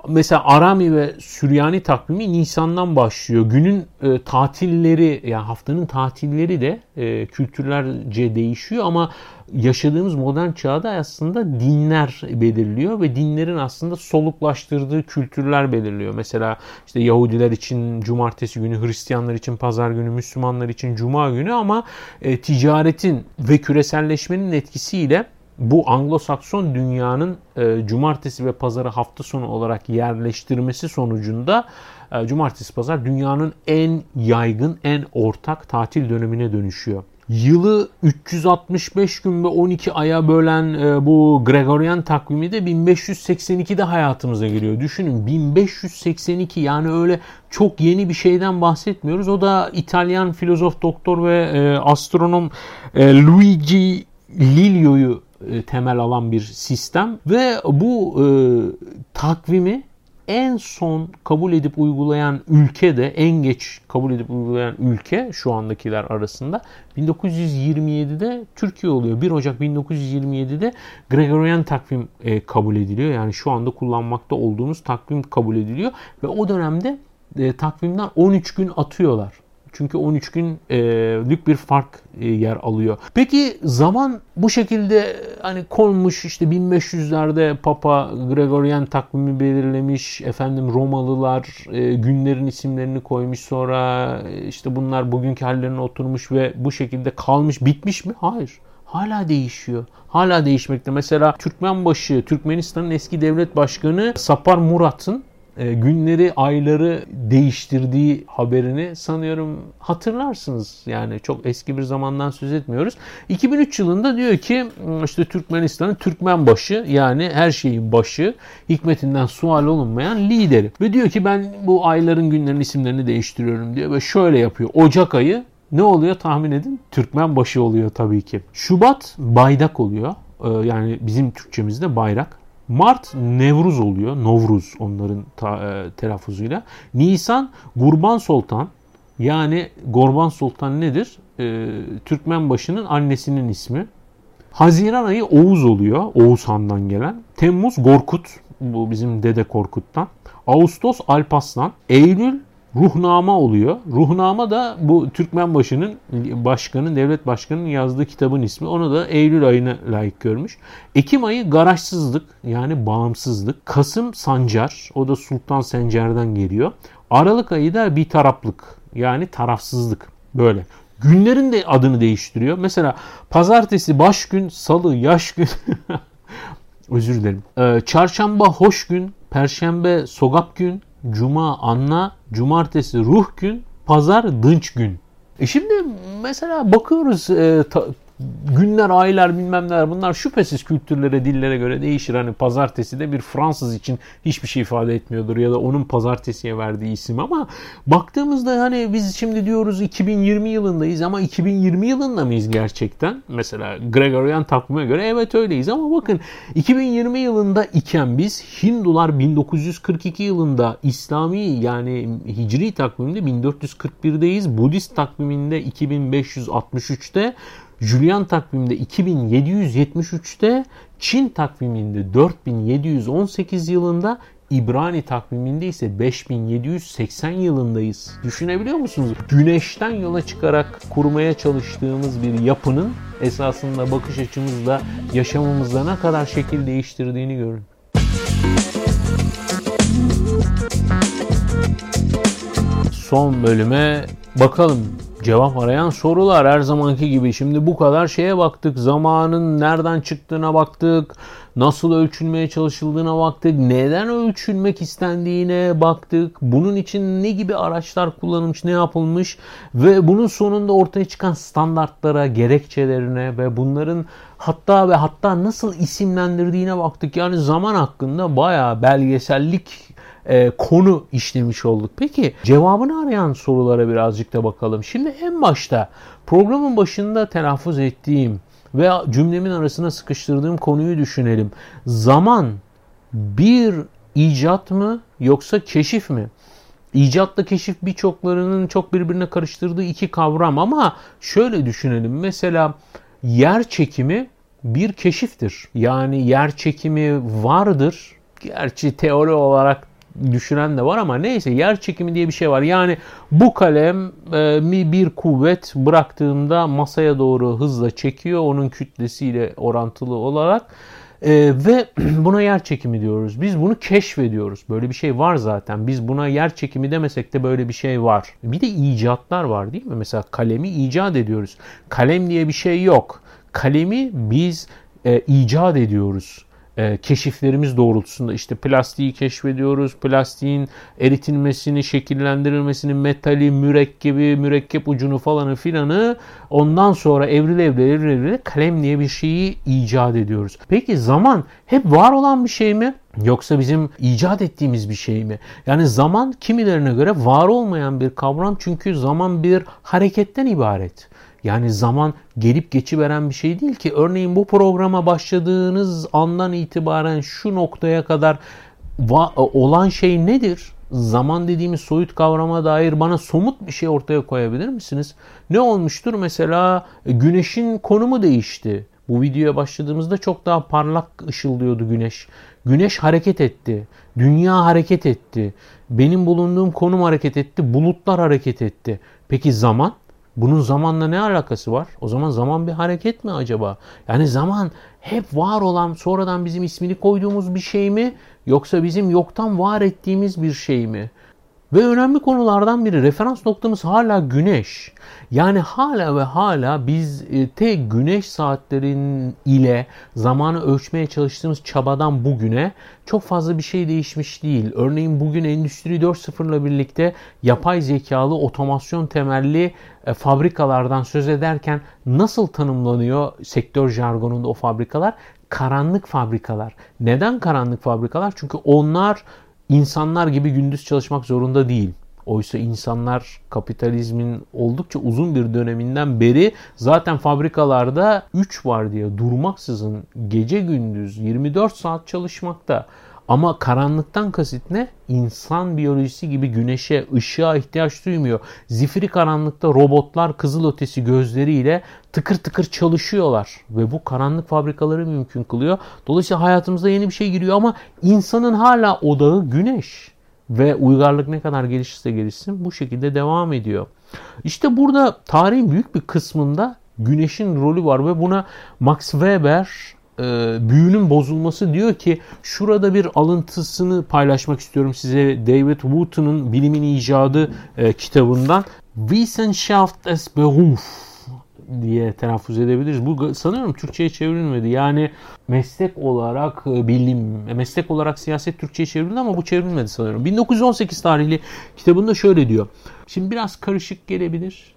Mesela Arami ve Süryani takvimi Nisan'dan başlıyor. Günün e, tatilleri yani haftanın tatilleri de e, kültürlerce değişiyor ama yaşadığımız modern çağda aslında dinler belirliyor ve dinlerin aslında soluklaştırdığı kültürler belirliyor. Mesela işte Yahudiler için cumartesi günü, Hristiyanlar için pazar günü, Müslümanlar için cuma günü ama e, ticaretin ve küreselleşmenin etkisiyle bu Anglo-Sakson dünyanın e, cumartesi ve pazarı hafta sonu olarak yerleştirmesi sonucunda e, cumartesi pazar dünyanın en yaygın, en ortak tatil dönemine dönüşüyor. Yılı 365 gün ve 12 aya bölen e, bu Gregorian takvimi de 1582'de hayatımıza geliyor. Düşünün 1582 yani öyle çok yeni bir şeyden bahsetmiyoruz. O da İtalyan filozof, doktor ve e, astronom e, Luigi Lilio'yu e, temel alan bir sistem ve bu e, takvimi en son kabul edip uygulayan ülke de en geç kabul edip uygulayan ülke şu andakiler arasında 1927'de Türkiye oluyor. 1 Ocak 1927'de Gregorian takvim e, kabul ediliyor. Yani şu anda kullanmakta olduğumuz takvim kabul ediliyor ve o dönemde e, takvimden 13 gün atıyorlar. Çünkü 13 günlük bir fark e, yer alıyor. Peki zaman bu şekilde hani konmuş işte 1500'lerde Papa Gregorian takvimi belirlemiş. Efendim Romalılar e, günlerin isimlerini koymuş. Sonra e, işte bunlar bugünkü hallerine oturmuş ve bu şekilde kalmış bitmiş mi? Hayır hala değişiyor. Hala değişmekte. Mesela Türkmenbaşı, Türkmenistan'ın eski devlet başkanı Sapar Murat'ın e, günleri, ayları değiştirdiği haberini sanıyorum hatırlarsınız. Yani çok eski bir zamandan söz etmiyoruz. 2003 yılında diyor ki işte Türkmenistan'ın Türkmen başı yani her şeyin başı hikmetinden sual olunmayan lideri. Ve diyor ki ben bu ayların günlerin isimlerini değiştiriyorum diyor ve şöyle yapıyor. Ocak ayı ne oluyor tahmin edin? Türkmen başı oluyor tabii ki. Şubat baydak oluyor. Ee, yani bizim Türkçemizde bayrak. Mart Nevruz oluyor. Novruz onların ta, e, telaffuzuyla. Nisan Gurban Sultan. Yani Gorban Sultan nedir? E, Türkmen başının annesinin ismi. Haziran ayı Oğuz oluyor. Oğuz Han'dan gelen. Temmuz Gorkut. Bu bizim Dede Korkut'tan. Ağustos Alpaslan. Eylül ruhnama oluyor. Ruhnama da bu Türkmen başının başkanın, devlet başkanının yazdığı kitabın ismi. Onu da Eylül ayına layık görmüş. Ekim ayı garajsızlık yani bağımsızlık. Kasım Sancar. O da Sultan Sencer'den geliyor. Aralık ayı da bir taraflık yani tarafsızlık. Böyle. Günlerin de adını değiştiriyor. Mesela pazartesi baş gün, salı yaş gün. Özür dilerim. Ee, çarşamba hoş gün, perşembe sogap gün, cuma anla, cumartesi ruh gün, pazar dınç gün. E şimdi mesela bakıyoruz e, ta, günler, aylar bilmem neler bunlar şüphesiz kültürlere, dillere göre değişir. Hani pazartesi de bir Fransız için hiçbir şey ifade etmiyordur ya da onun pazartesiye verdiği isim ama baktığımızda hani biz şimdi diyoruz 2020 yılındayız ama 2020 yılında mıyız gerçekten? Mesela Gregorian takvime göre evet öyleyiz ama bakın 2020 yılında iken biz Hindular 1942 yılında İslami yani Hicri takviminde 1441'deyiz. Budist takviminde 2563'te Julian takviminde 2773'te, Çin takviminde 4718 yılında, İbrani takviminde ise 5780 yılındayız. Düşünebiliyor musunuz? Güneşten yola çıkarak kurmaya çalıştığımız bir yapının esasında bakış açımızla yaşamımızda ne kadar şekil değiştirdiğini görün. Son bölüme bakalım cevap arayan sorular her zamanki gibi. Şimdi bu kadar şeye baktık. Zamanın nereden çıktığına baktık. Nasıl ölçülmeye çalışıldığına baktık. Neden ölçülmek istendiğine baktık. Bunun için ne gibi araçlar kullanılmış, ne yapılmış ve bunun sonunda ortaya çıkan standartlara, gerekçelerine ve bunların hatta ve hatta nasıl isimlendirdiğine baktık. Yani zaman hakkında bayağı belgesellik e, konu işlemiş olduk. Peki cevabını arayan sorulara birazcık da bakalım. Şimdi en başta programın başında telaffuz ettiğim ve cümlemin arasına sıkıştırdığım konuyu düşünelim. Zaman bir icat mı yoksa keşif mi? İcatla keşif birçoklarının çok birbirine karıştırdığı iki kavram ama şöyle düşünelim. Mesela yer çekimi bir keşiftir. Yani yer çekimi vardır. Gerçi teori olarak düşünen de var ama neyse yer çekimi diye bir şey var. Yani bu kalem e, mi bir kuvvet bıraktığında masaya doğru hızla çekiyor onun kütlesiyle orantılı olarak. Ee, ve buna yer çekimi diyoruz. Biz bunu keşfediyoruz. Böyle bir şey var zaten. Biz buna yer çekimi demesek de böyle bir şey var. Bir de icatlar var değil mi? Mesela kalemi icat ediyoruz. Kalem diye bir şey yok. Kalemi biz e, icat ediyoruz e, keşiflerimiz doğrultusunda işte plastiği keşfediyoruz. Plastiğin eritilmesini, şekillendirilmesini, metali, mürekkebi, mürekkep ucunu falanı filanı ondan sonra evril evril evril evril kalem diye bir şeyi icat ediyoruz. Peki zaman hep var olan bir şey mi? Yoksa bizim icat ettiğimiz bir şey mi? Yani zaman kimilerine göre var olmayan bir kavram çünkü zaman bir hareketten ibaret. Yani zaman gelip geçiveren bir şey değil ki. Örneğin bu programa başladığınız andan itibaren şu noktaya kadar olan şey nedir? Zaman dediğimiz soyut kavrama dair bana somut bir şey ortaya koyabilir misiniz? Ne olmuştur? Mesela güneşin konumu değişti. Bu videoya başladığımızda çok daha parlak ışıldıyordu güneş. Güneş hareket etti. Dünya hareket etti. Benim bulunduğum konum hareket etti. Bulutlar hareket etti. Peki zaman? Bunun zamanla ne alakası var? O zaman zaman bir hareket mi acaba? Yani zaman hep var olan sonradan bizim ismini koyduğumuz bir şey mi? Yoksa bizim yoktan var ettiğimiz bir şey mi? Ve önemli konulardan biri referans noktamız hala güneş. Yani hala ve hala biz e, tek güneş saatlerin ile zamanı ölçmeye çalıştığımız çabadan bugüne çok fazla bir şey değişmiş değil. Örneğin bugün Endüstri 4.0 ile birlikte yapay zekalı otomasyon temelli e, fabrikalardan söz ederken nasıl tanımlanıyor sektör jargonunda o fabrikalar? Karanlık fabrikalar. Neden karanlık fabrikalar? Çünkü onlar insanlar gibi gündüz çalışmak zorunda değil. Oysa insanlar kapitalizmin oldukça uzun bir döneminden beri zaten fabrikalarda 3 var diye durmaksızın gece gündüz 24 saat çalışmakta. Ama karanlıktan kasıt ne? İnsan biyolojisi gibi güneşe, ışığa ihtiyaç duymuyor. Zifiri karanlıkta robotlar kızıl ötesi gözleriyle tıkır tıkır çalışıyorlar. Ve bu karanlık fabrikaları mümkün kılıyor. Dolayısıyla hayatımıza yeni bir şey giriyor ama insanın hala odağı güneş. Ve uygarlık ne kadar gelişirse gelişsin bu şekilde devam ediyor. İşte burada tarihin büyük bir kısmında güneşin rolü var ve buna Max Weber e, büyünün bozulması diyor ki şurada bir alıntısını paylaşmak istiyorum size David Wooten'ın Bilimin İcadı e, kitabından Wissenschaft des Beruf diye telaffuz edebiliriz. Bu sanıyorum Türkçe'ye çevrilmedi. Yani meslek olarak e, bilim, meslek olarak siyaset Türkçe'ye çevrildi ama bu çevrilmedi sanıyorum. 1918 tarihli kitabında şöyle diyor. Şimdi biraz karışık gelebilir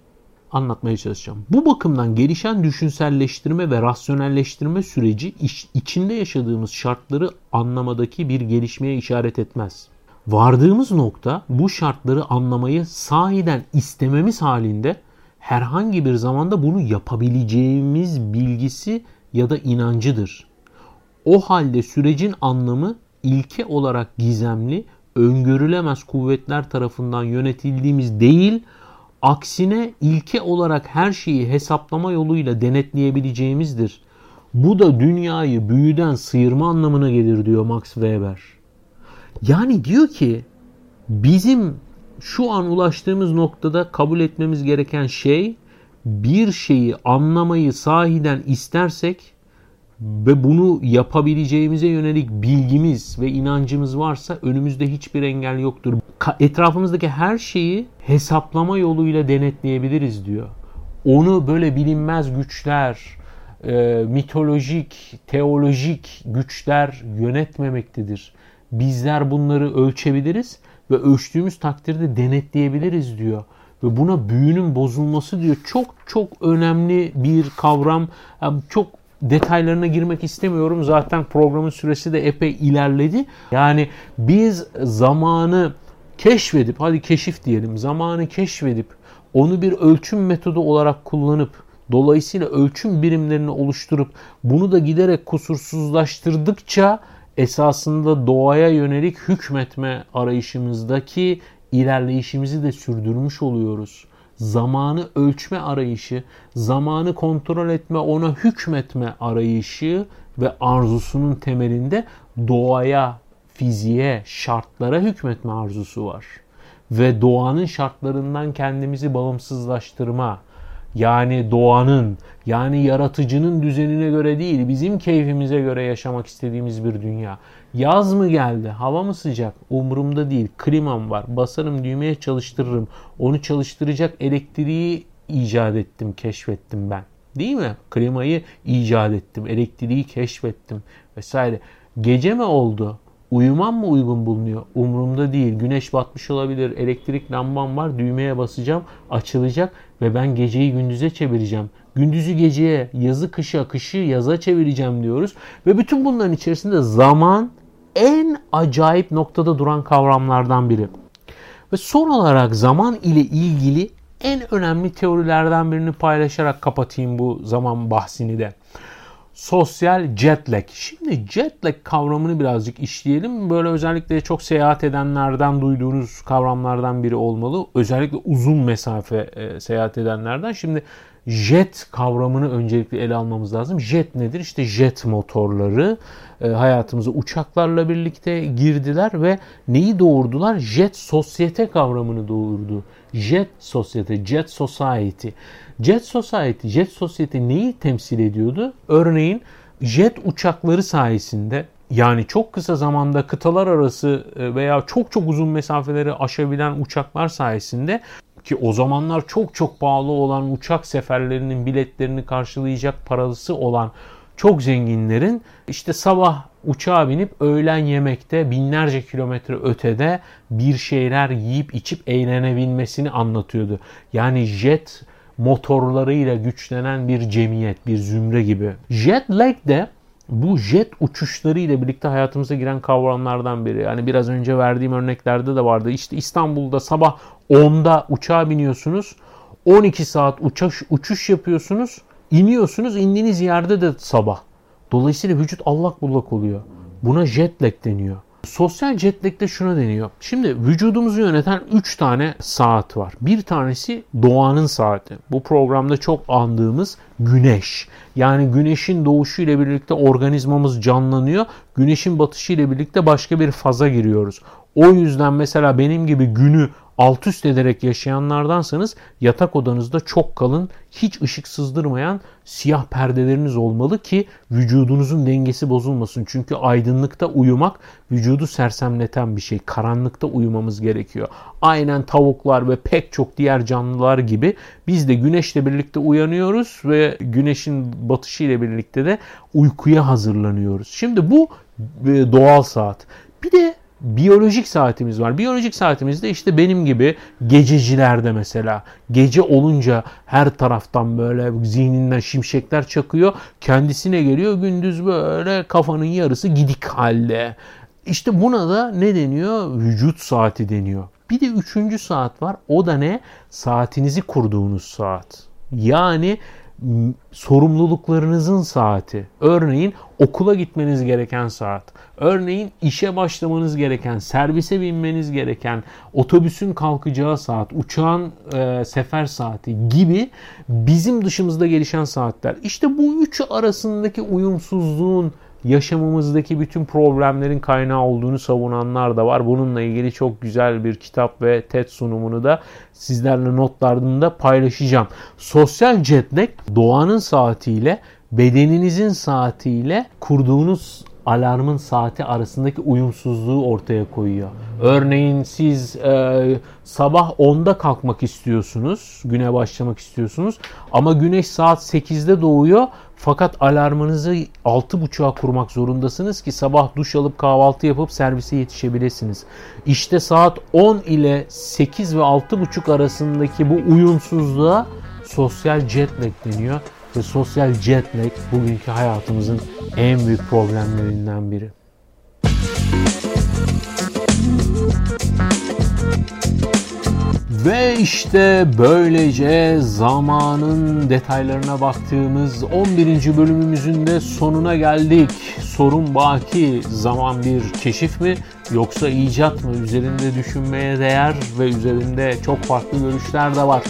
anlatmaya çalışacağım. Bu bakımdan gelişen düşünselleştirme ve rasyonelleştirme süreci iç, içinde yaşadığımız şartları anlamadaki bir gelişmeye işaret etmez. Vardığımız nokta bu şartları anlamayı sahiden istememiz halinde herhangi bir zamanda bunu yapabileceğimiz bilgisi ya da inancıdır. O halde sürecin anlamı ilke olarak gizemli, öngörülemez kuvvetler tarafından yönetildiğimiz değil, Aksine ilke olarak her şeyi hesaplama yoluyla denetleyebileceğimizdir. Bu da dünyayı büyüden sıyırma anlamına gelir diyor Max Weber. Yani diyor ki bizim şu an ulaştığımız noktada kabul etmemiz gereken şey bir şeyi anlamayı sahiden istersek ve bunu yapabileceğimize yönelik bilgimiz ve inancımız varsa önümüzde hiçbir engel yoktur. Etrafımızdaki her şeyi hesaplama yoluyla denetleyebiliriz diyor. Onu böyle bilinmez güçler, e, mitolojik, teolojik güçler yönetmemektedir. Bizler bunları ölçebiliriz ve ölçtüğümüz takdirde denetleyebiliriz diyor ve buna büyünün bozulması diyor. Çok çok önemli bir kavram. Çok detaylarına girmek istemiyorum. Zaten programın süresi de epey ilerledi. Yani biz zamanı keşfedip, hadi keşif diyelim, zamanı keşfedip onu bir ölçüm metodu olarak kullanıp dolayısıyla ölçüm birimlerini oluşturup bunu da giderek kusursuzlaştırdıkça esasında doğaya yönelik hükmetme arayışımızdaki ilerleyişimizi de sürdürmüş oluyoruz zamanı ölçme arayışı, zamanı kontrol etme, ona hükmetme arayışı ve arzusunun temelinde doğaya, fiziğe, şartlara hükmetme arzusu var. Ve doğanın şartlarından kendimizi bağımsızlaştırma, yani doğanın, yani yaratıcının düzenine göre değil, bizim keyfimize göre yaşamak istediğimiz bir dünya. Yaz mı geldi, hava mı sıcak, umurumda değil, klimam var, basarım düğmeye çalıştırırım. Onu çalıştıracak elektriği icat ettim, keşfettim ben. Değil mi? Klimayı icat ettim, elektriği keşfettim vesaire. Gece mi oldu? Uyumam mı uygun bulunuyor? Umurumda değil. Güneş batmış olabilir. Elektrik lambam var. Düğmeye basacağım. Açılacak ve ben geceyi gündüze çevireceğim. Gündüzü geceye, yazı kışa, kışı yaza çevireceğim diyoruz. Ve bütün bunların içerisinde zaman en acayip noktada duran kavramlardan biri. Ve son olarak zaman ile ilgili en önemli teorilerden birini paylaşarak kapatayım bu zaman bahsini de sosyal jet lag. Şimdi jet lag kavramını birazcık işleyelim. Böyle özellikle çok seyahat edenlerden duyduğunuz kavramlardan biri olmalı. Özellikle uzun mesafe e, seyahat edenlerden. Şimdi jet kavramını öncelikle ele almamız lazım. Jet nedir? İşte jet motorları e, hayatımıza uçaklarla birlikte girdiler ve neyi doğurdular? Jet sosyete kavramını doğurdu. Jet sosyete, jet society. Jet society, jet sosyete neyi temsil ediyordu? Örneğin jet uçakları sayesinde yani çok kısa zamanda kıtalar arası e, veya çok çok uzun mesafeleri aşabilen uçaklar sayesinde ki o zamanlar çok çok pahalı olan uçak seferlerinin biletlerini karşılayacak parası olan çok zenginlerin işte sabah uçağa binip öğlen yemekte binlerce kilometre ötede bir şeyler yiyip içip eğlenebilmesini anlatıyordu. Yani jet motorlarıyla güçlenen bir cemiyet, bir zümre gibi. Jet lag de bu jet uçuşları ile birlikte hayatımıza giren kavramlardan biri. Yani biraz önce verdiğim örneklerde de vardı. İşte İstanbul'da sabah 10'da uçağa biniyorsunuz. 12 saat uçuş, uçuş yapıyorsunuz. iniyorsunuz. indiğiniz yerde de sabah. Dolayısıyla vücut allak bullak oluyor. Buna jet lag deniyor. Sosyal jet lag de şuna deniyor. Şimdi vücudumuzu yöneten 3 tane saat var. Bir tanesi doğanın saati. Bu programda çok andığımız güneş. Yani güneşin doğuşu ile birlikte organizmamız canlanıyor. Güneşin batışı ile birlikte başka bir faza giriyoruz. O yüzden mesela benim gibi günü alt üst ederek yaşayanlardansanız yatak odanızda çok kalın, hiç ışık sızdırmayan siyah perdeleriniz olmalı ki vücudunuzun dengesi bozulmasın. Çünkü aydınlıkta uyumak vücudu sersemleten bir şey. Karanlıkta uyumamız gerekiyor. Aynen tavuklar ve pek çok diğer canlılar gibi biz de güneşle birlikte uyanıyoruz ve güneşin batışı ile birlikte de uykuya hazırlanıyoruz. Şimdi bu e, doğal saat. Bir de biyolojik saatimiz var. Biyolojik saatimizde işte benim gibi gececilerde mesela gece olunca her taraftan böyle zihninden şimşekler çakıyor. Kendisine geliyor gündüz böyle kafanın yarısı gidik halde. İşte buna da ne deniyor? Vücut saati deniyor. Bir de üçüncü saat var. O da ne? Saatinizi kurduğunuz saat. Yani sorumluluklarınızın saati. Örneğin okula gitmeniz gereken saat. Örneğin işe başlamanız gereken, servise binmeniz gereken, otobüsün kalkacağı saat, uçağın e, sefer saati gibi bizim dışımızda gelişen saatler. İşte bu üçü arasındaki uyumsuzluğun yaşamımızdaki bütün problemlerin kaynağı olduğunu savunanlar da var. Bununla ilgili çok güzel bir kitap ve TED sunumunu da sizlerle notlarında paylaşacağım. Sosyal jet lag doğanın saatiyle bedeninizin saatiyle kurduğunuz alarmın saati arasındaki uyumsuzluğu ortaya koyuyor. Örneğin siz e, sabah 10'da kalkmak istiyorsunuz, güne başlamak istiyorsunuz ama güneş saat 8'de doğuyor fakat alarmınızı 6.30'a kurmak zorundasınız ki sabah duş alıp kahvaltı yapıp servise yetişebilirsiniz. İşte saat 10 ile 8 ve 6.30 arasındaki bu uyumsuzluğa sosyal jet lag deniyor ve sosyal jet lag bugünkü hayatımızın en büyük problemlerinden biri. Ve işte böylece zamanın detaylarına baktığımız 11. bölümümüzün de sonuna geldik. Sorun baki zaman bir keşif mi yoksa icat mı? Üzerinde düşünmeye değer ve üzerinde çok farklı görüşler de var.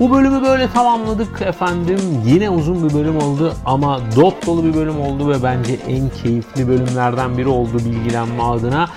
Bu bölümü böyle tamamladık efendim. Yine uzun bir bölüm oldu ama dop dolu bir bölüm oldu ve bence en keyifli bölümlerden biri oldu bilgilenme adına.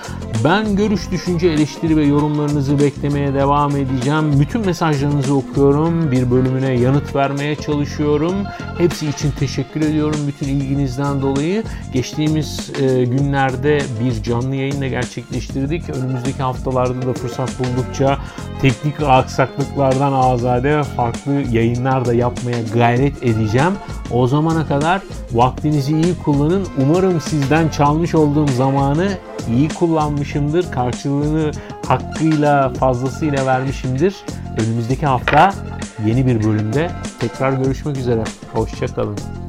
Ben görüş, düşünce, eleştiri ve yorumlarınızı beklemeye devam edeceğim. Bütün mesajlarınızı okuyorum. Bir bölümüne yanıt vermeye çalışıyorum. Hepsi için teşekkür ediyorum bütün ilginizden dolayı. Geçtiğimiz e, günlerde bir canlı yayınla gerçekleştirdik. Önümüzdeki haftalarda da fırsat buldukça teknik aksaklıklardan azade farklı yayınlar da yapmaya gayret edeceğim. O zamana kadar vaktinizi iyi kullanın. Umarım sizden çalmış olduğum zamanı iyi kullanmışımdır. Karşılığını hakkıyla fazlasıyla vermişimdir. Önümüzdeki hafta yeni bir bölümde tekrar görüşmek üzere. Hoşçakalın.